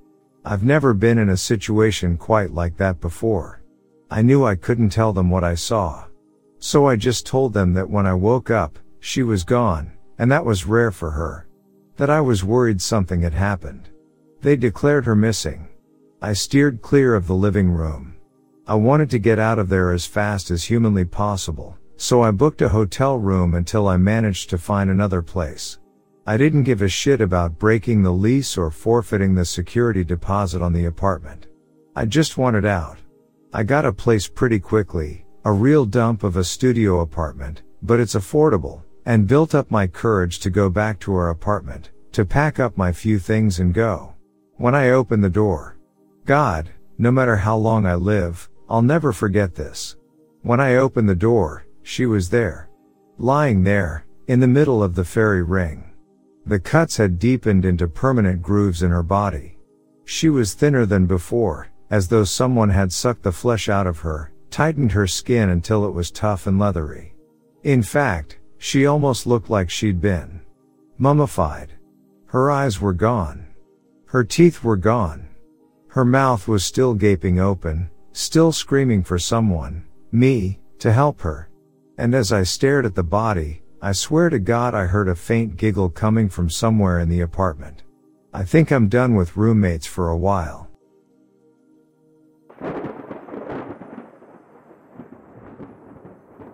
I've never been in a situation quite like that before. I knew I couldn't tell them what I saw. So I just told them that when I woke up, she was gone, and that was rare for her. That I was worried something had happened. They declared her missing. I steered clear of the living room. I wanted to get out of there as fast as humanly possible, so I booked a hotel room until I managed to find another place. I didn't give a shit about breaking the lease or forfeiting the security deposit on the apartment. I just wanted out. I got a place pretty quickly, a real dump of a studio apartment, but it's affordable, and built up my courage to go back to our apartment, to pack up my few things and go. When I opened the door, God, no matter how long I live, I'll never forget this. When I opened the door, she was there. Lying there, in the middle of the fairy ring. The cuts had deepened into permanent grooves in her body. She was thinner than before, as though someone had sucked the flesh out of her, tightened her skin until it was tough and leathery. In fact, she almost looked like she'd been mummified. Her eyes were gone. Her teeth were gone. Her mouth was still gaping open, still screaming for someone, me, to help her. And as I stared at the body, I swear to God I heard a faint giggle coming from somewhere in the apartment. I think I'm done with roommates for a while.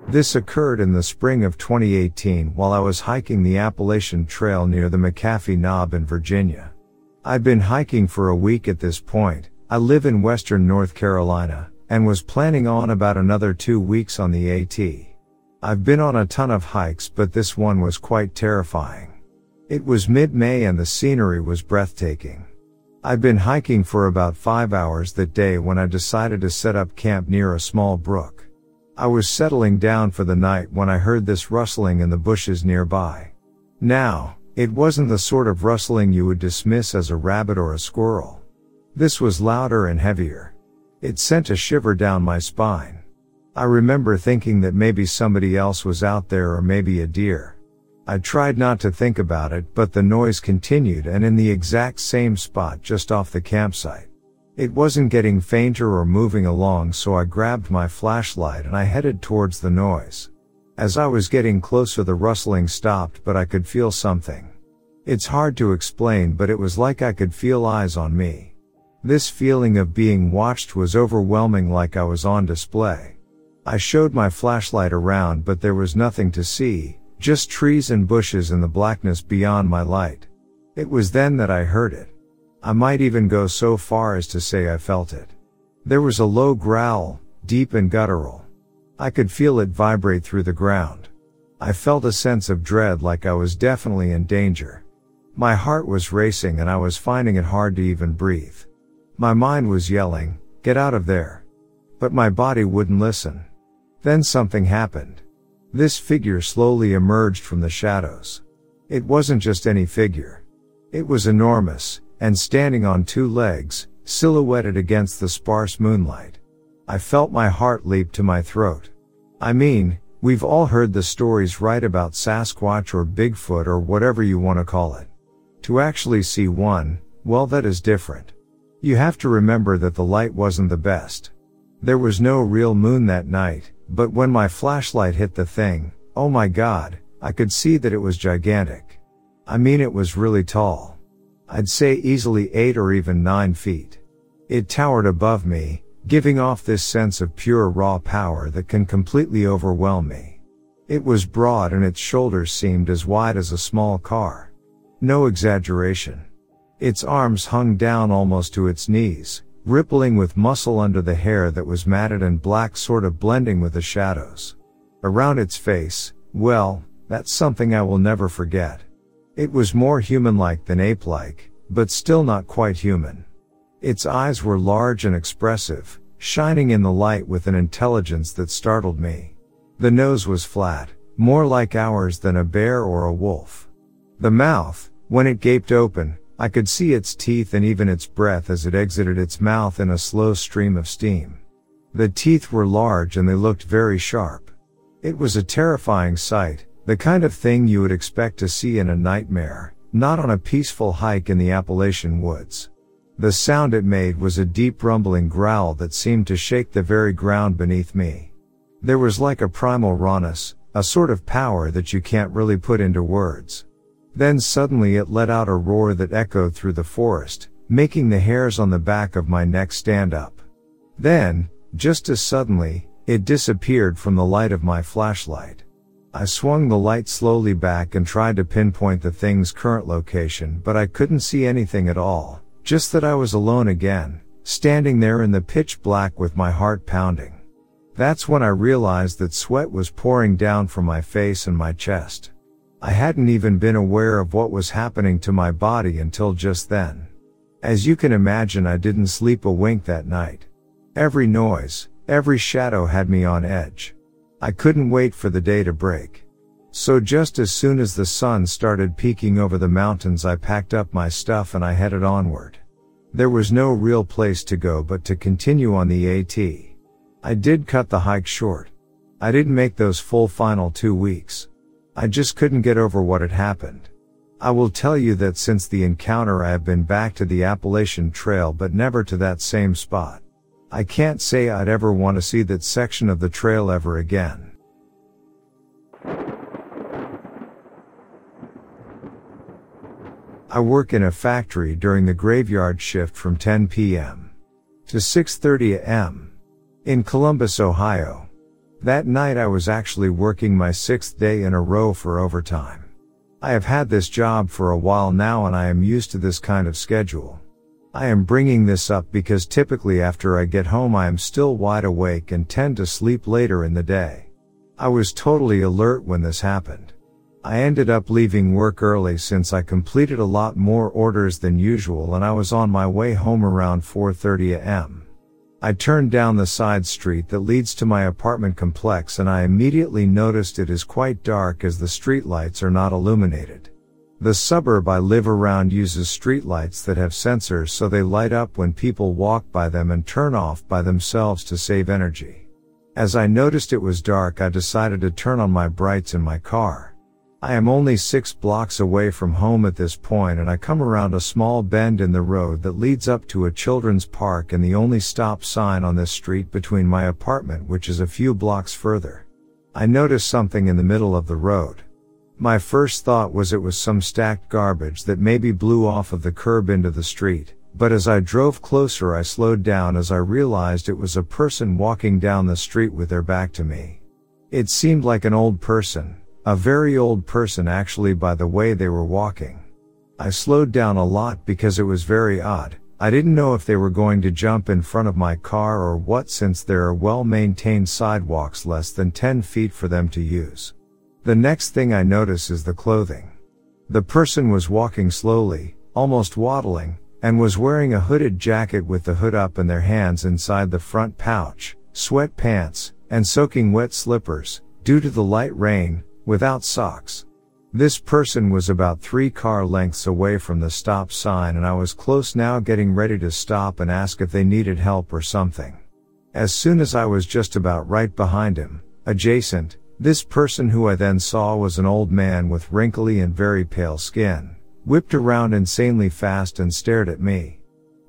This occurred in the spring of 2018 while I was hiking the Appalachian Trail near the McAfee Knob in Virginia. I'd been hiking for a week at this point. I live in western North Carolina and was planning on about another two weeks on the AT. I've been on a ton of hikes, but this one was quite terrifying. It was mid-May and the scenery was breathtaking. I'd been hiking for about five hours that day when I decided to set up camp near a small brook. I was settling down for the night when I heard this rustling in the bushes nearby. Now, it wasn't the sort of rustling you would dismiss as a rabbit or a squirrel. This was louder and heavier. It sent a shiver down my spine. I remember thinking that maybe somebody else was out there or maybe a deer. I tried not to think about it, but the noise continued and in the exact same spot just off the campsite. It wasn't getting fainter or moving along so I grabbed my flashlight and I headed towards the noise. As I was getting closer the rustling stopped but I could feel something. It's hard to explain but it was like I could feel eyes on me. This feeling of being watched was overwhelming like I was on display. I showed my flashlight around but there was nothing to see, just trees and bushes in the blackness beyond my light. It was then that I heard it. I might even go so far as to say I felt it. There was a low growl, deep and guttural. I could feel it vibrate through the ground. I felt a sense of dread like I was definitely in danger. My heart was racing and I was finding it hard to even breathe. My mind was yelling, get out of there. But my body wouldn't listen. Then something happened. This figure slowly emerged from the shadows. It wasn't just any figure. It was enormous, and standing on two legs, silhouetted against the sparse moonlight. I felt my heart leap to my throat. I mean, we've all heard the stories right about Sasquatch or Bigfoot or whatever you want to call it. To actually see one, well that is different. You have to remember that the light wasn't the best. There was no real moon that night, but when my flashlight hit the thing, oh my god, I could see that it was gigantic. I mean it was really tall. I'd say easily 8 or even 9 feet. It towered above me, giving off this sense of pure raw power that can completely overwhelm me. It was broad and its shoulders seemed as wide as a small car. No exaggeration. Its arms hung down almost to its knees, rippling with muscle under the hair that was matted and black sort of blending with the shadows. Around its face, well, that's something I will never forget. It was more human-like than ape-like, but still not quite human. Its eyes were large and expressive, shining in the light with an intelligence that startled me. The nose was flat, more like ours than a bear or a wolf. The mouth, when it gaped open, I could see its teeth and even its breath as it exited its mouth in a slow stream of steam. The teeth were large and they looked very sharp. It was a terrifying sight, the kind of thing you would expect to see in a nightmare, not on a peaceful hike in the Appalachian woods. The sound it made was a deep rumbling growl that seemed to shake the very ground beneath me. There was like a primal rawness, a sort of power that you can't really put into words. Then suddenly it let out a roar that echoed through the forest, making the hairs on the back of my neck stand up. Then, just as suddenly, it disappeared from the light of my flashlight. I swung the light slowly back and tried to pinpoint the thing's current location, but I couldn't see anything at all, just that I was alone again, standing there in the pitch black with my heart pounding. That's when I realized that sweat was pouring down from my face and my chest. I hadn't even been aware of what was happening to my body until just then. As you can imagine, I didn't sleep a wink that night. Every noise, every shadow had me on edge. I couldn't wait for the day to break. So just as soon as the sun started peeking over the mountains, I packed up my stuff and I headed onward. There was no real place to go but to continue on the AT. I did cut the hike short. I didn't make those full final two weeks. I just couldn't get over what had happened. I will tell you that since the encounter I have been back to the Appalachian Trail but never to that same spot. I can't say I'd ever want to see that section of the trail ever again. I work in a factory during the graveyard shift from 10 p.m. to 6.30 a.m. in Columbus, Ohio. That night I was actually working my sixth day in a row for overtime. I have had this job for a while now and I am used to this kind of schedule. I am bringing this up because typically after I get home I am still wide awake and tend to sleep later in the day. I was totally alert when this happened. I ended up leaving work early since I completed a lot more orders than usual and I was on my way home around 4.30 am. I turned down the side street that leads to my apartment complex and I immediately noticed it is quite dark as the streetlights are not illuminated. The suburb I live around uses streetlights that have sensors so they light up when people walk by them and turn off by themselves to save energy. As I noticed it was dark, I decided to turn on my brights in my car. I am only six blocks away from home at this point and I come around a small bend in the road that leads up to a children's park and the only stop sign on this street between my apartment which is a few blocks further. I notice something in the middle of the road. My first thought was it was some stacked garbage that maybe blew off of the curb into the street, but as I drove closer I slowed down as I realized it was a person walking down the street with their back to me. It seemed like an old person, a very old person actually by the way they were walking. I slowed down a lot because it was very odd. I didn't know if they were going to jump in front of my car or what since there are well maintained sidewalks less than 10 feet for them to use. The next thing I notice is the clothing. The person was walking slowly, almost waddling, and was wearing a hooded jacket with the hood up and their hands inside the front pouch, sweat pants, and soaking wet slippers, due to the light rain, without socks. This person was about three car lengths away from the stop sign and I was close now getting ready to stop and ask if they needed help or something. As soon as I was just about right behind him, adjacent, this person who I then saw was an old man with wrinkly and very pale skin, whipped around insanely fast and stared at me.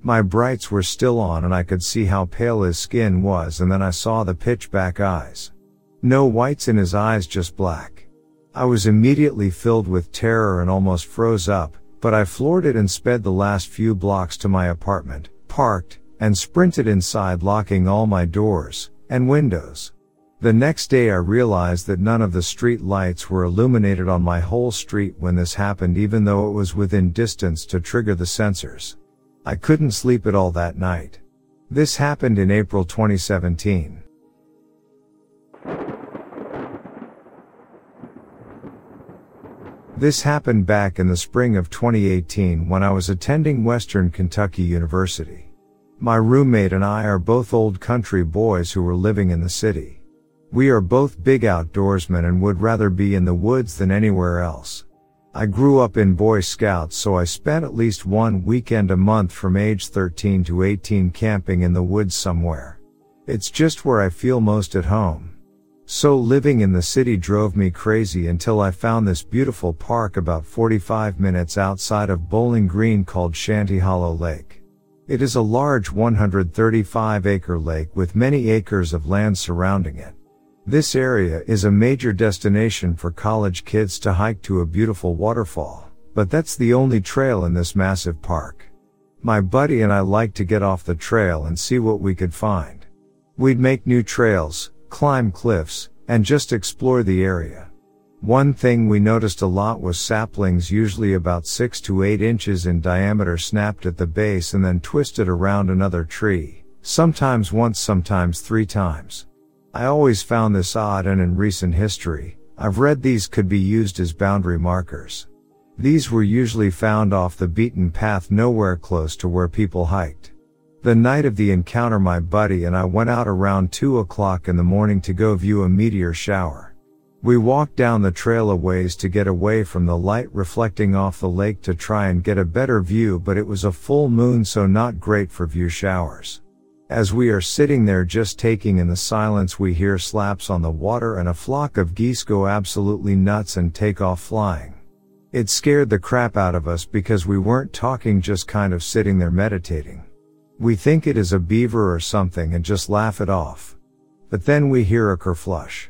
My brights were still on and I could see how pale his skin was and then I saw the pitch black eyes. No whites in his eyes, just black. I was immediately filled with terror and almost froze up, but I floored it and sped the last few blocks to my apartment, parked, and sprinted inside locking all my doors and windows. The next day I realized that none of the street lights were illuminated on my whole street when this happened even though it was within distance to trigger the sensors. I couldn't sleep at all that night. This happened in April 2017. This happened back in the spring of 2018 when I was attending Western Kentucky University. My roommate and I are both old country boys who were living in the city. We are both big outdoorsmen and would rather be in the woods than anywhere else. I grew up in Boy Scouts so I spent at least one weekend a month from age 13 to 18 camping in the woods somewhere. It's just where I feel most at home. So living in the city drove me crazy until I found this beautiful park about 45 minutes outside of Bowling Green called Shanty Hollow Lake. It is a large 135 acre lake with many acres of land surrounding it. This area is a major destination for college kids to hike to a beautiful waterfall, but that's the only trail in this massive park. My buddy and I like to get off the trail and see what we could find. We'd make new trails, climb cliffs, and just explore the area. One thing we noticed a lot was saplings usually about 6 to 8 inches in diameter snapped at the base and then twisted around another tree, sometimes once, sometimes three times. I always found this odd and in recent history, I've read these could be used as boundary markers. These were usually found off the beaten path nowhere close to where people hiked. The night of the encounter my buddy and I went out around 2 o'clock in the morning to go view a meteor shower. We walked down the trail a ways to get away from the light reflecting off the lake to try and get a better view but it was a full moon so not great for view showers. As we are sitting there just taking in the silence we hear slaps on the water and a flock of geese go absolutely nuts and take off flying. It scared the crap out of us because we weren't talking just kind of sitting there meditating. We think it is a beaver or something and just laugh it off. But then we hear a kerflush.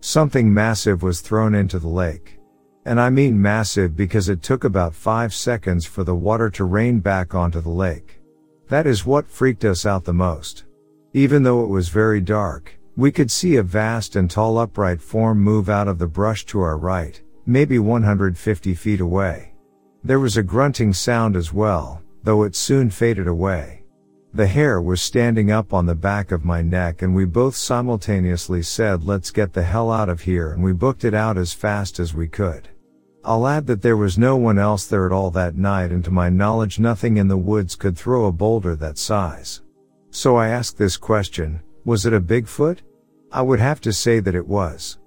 Something massive was thrown into the lake. And I mean massive because it took about five seconds for the water to rain back onto the lake. That is what freaked us out the most. Even though it was very dark, we could see a vast and tall upright form move out of the brush to our right, maybe 150 feet away. There was a grunting sound as well, though it soon faded away. The hair was standing up on the back of my neck and we both simultaneously said let's get the hell out of here and we booked it out as fast as we could. I'll add that there was no one else there at all that night and to my knowledge nothing in the woods could throw a boulder that size. So I asked this question, was it a Bigfoot? I would have to say that it was.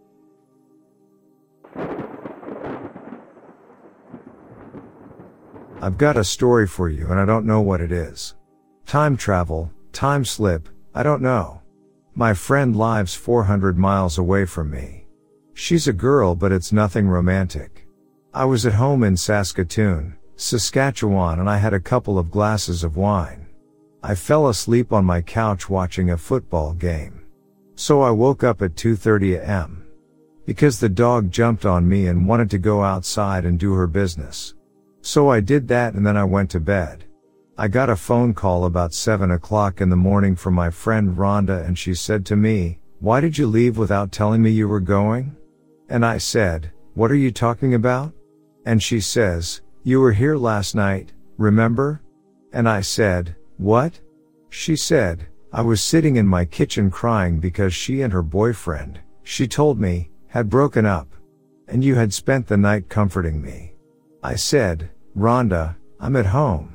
I've got a story for you and I don't know what it is. Time travel, time slip, I don't know. My friend lives 400 miles away from me. She's a girl but it's nothing romantic. I was at home in Saskatoon, Saskatchewan and I had a couple of glasses of wine. I fell asleep on my couch watching a football game. So I woke up at 2.30 am. Because the dog jumped on me and wanted to go outside and do her business. So I did that and then I went to bed. I got a phone call about 7 o'clock in the morning from my friend Rhonda and she said to me, why did you leave without telling me you were going? And I said, what are you talking about? And she says, you were here last night, remember? And I said, what? She said, I was sitting in my kitchen crying because she and her boyfriend, she told me, had broken up. And you had spent the night comforting me. I said, Rhonda, I'm at home.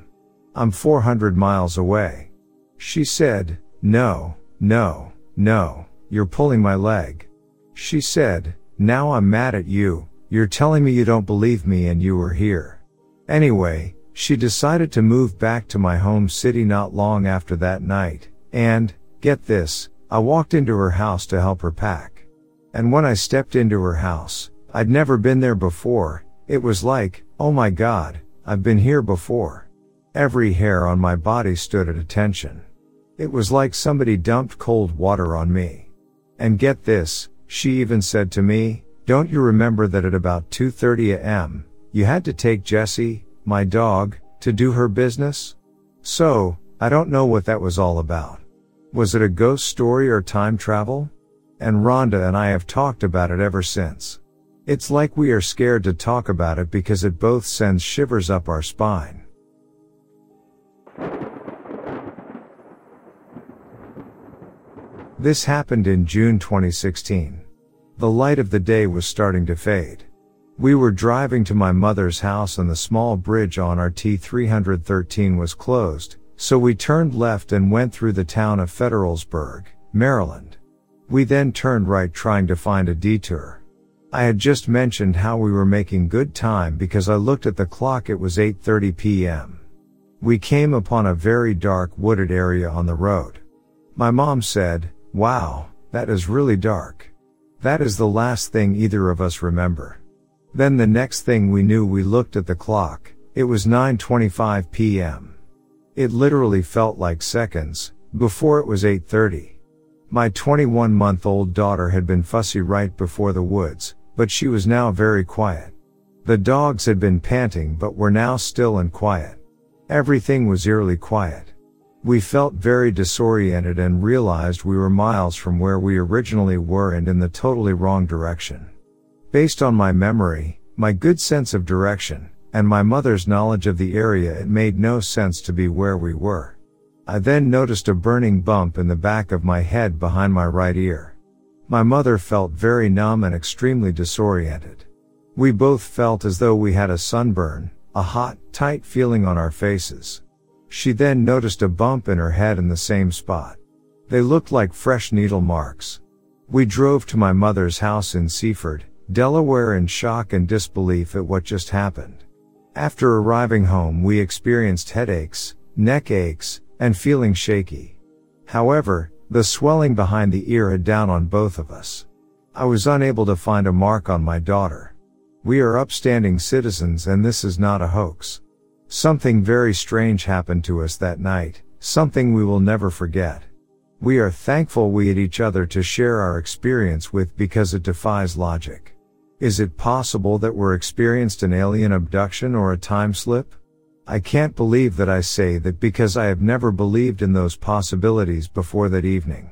I'm 400 miles away. She said, no, no, no, you're pulling my leg. She said, now I'm mad at you, you're telling me you don't believe me and you were here. Anyway, she decided to move back to my home city not long after that night, and, get this, I walked into her house to help her pack. And when I stepped into her house, I'd never been there before, it was like, oh my god, I've been here before. Every hair on my body stood at attention. It was like somebody dumped cold water on me. And get this, she even said to me, don't you remember that at about 2.30 am, you had to take Jessie, my dog, to do her business? So, I don't know what that was all about. Was it a ghost story or time travel? And Rhonda and I have talked about it ever since. It's like we are scared to talk about it because it both sends shivers up our spine. This happened in June 2016. The light of the day was starting to fade. We were driving to my mother's house and the small bridge on RT 313 was closed, so we turned left and went through the town of Federalsburg, Maryland. We then turned right trying to find a detour. I had just mentioned how we were making good time because I looked at the clock it was 8.30 p.m. We came upon a very dark wooded area on the road. My mom said, wow, that is really dark. That is the last thing either of us remember. Then the next thing we knew we looked at the clock, it was 9.25 p.m. It literally felt like seconds, before it was 8.30. My 21 month old daughter had been fussy right before the woods, but she was now very quiet. The dogs had been panting but were now still and quiet. Everything was eerily quiet. We felt very disoriented and realized we were miles from where we originally were and in the totally wrong direction. Based on my memory, my good sense of direction, and my mother's knowledge of the area it made no sense to be where we were. I then noticed a burning bump in the back of my head behind my right ear. My mother felt very numb and extremely disoriented. We both felt as though we had a sunburn, a hot, tight feeling on our faces. She then noticed a bump in her head in the same spot. They looked like fresh needle marks. We drove to my mother's house in Seaford, Delaware in shock and disbelief at what just happened. After arriving home, we experienced headaches, neck aches, and feeling shaky. However, the swelling behind the ear had down on both of us. I was unable to find a mark on my daughter. We are upstanding citizens and this is not a hoax. Something very strange happened to us that night, something we will never forget. We are thankful we had each other to share our experience with because it defies logic. Is it possible that we're experienced an alien abduction or a time slip? I can't believe that I say that because I have never believed in those possibilities before that evening.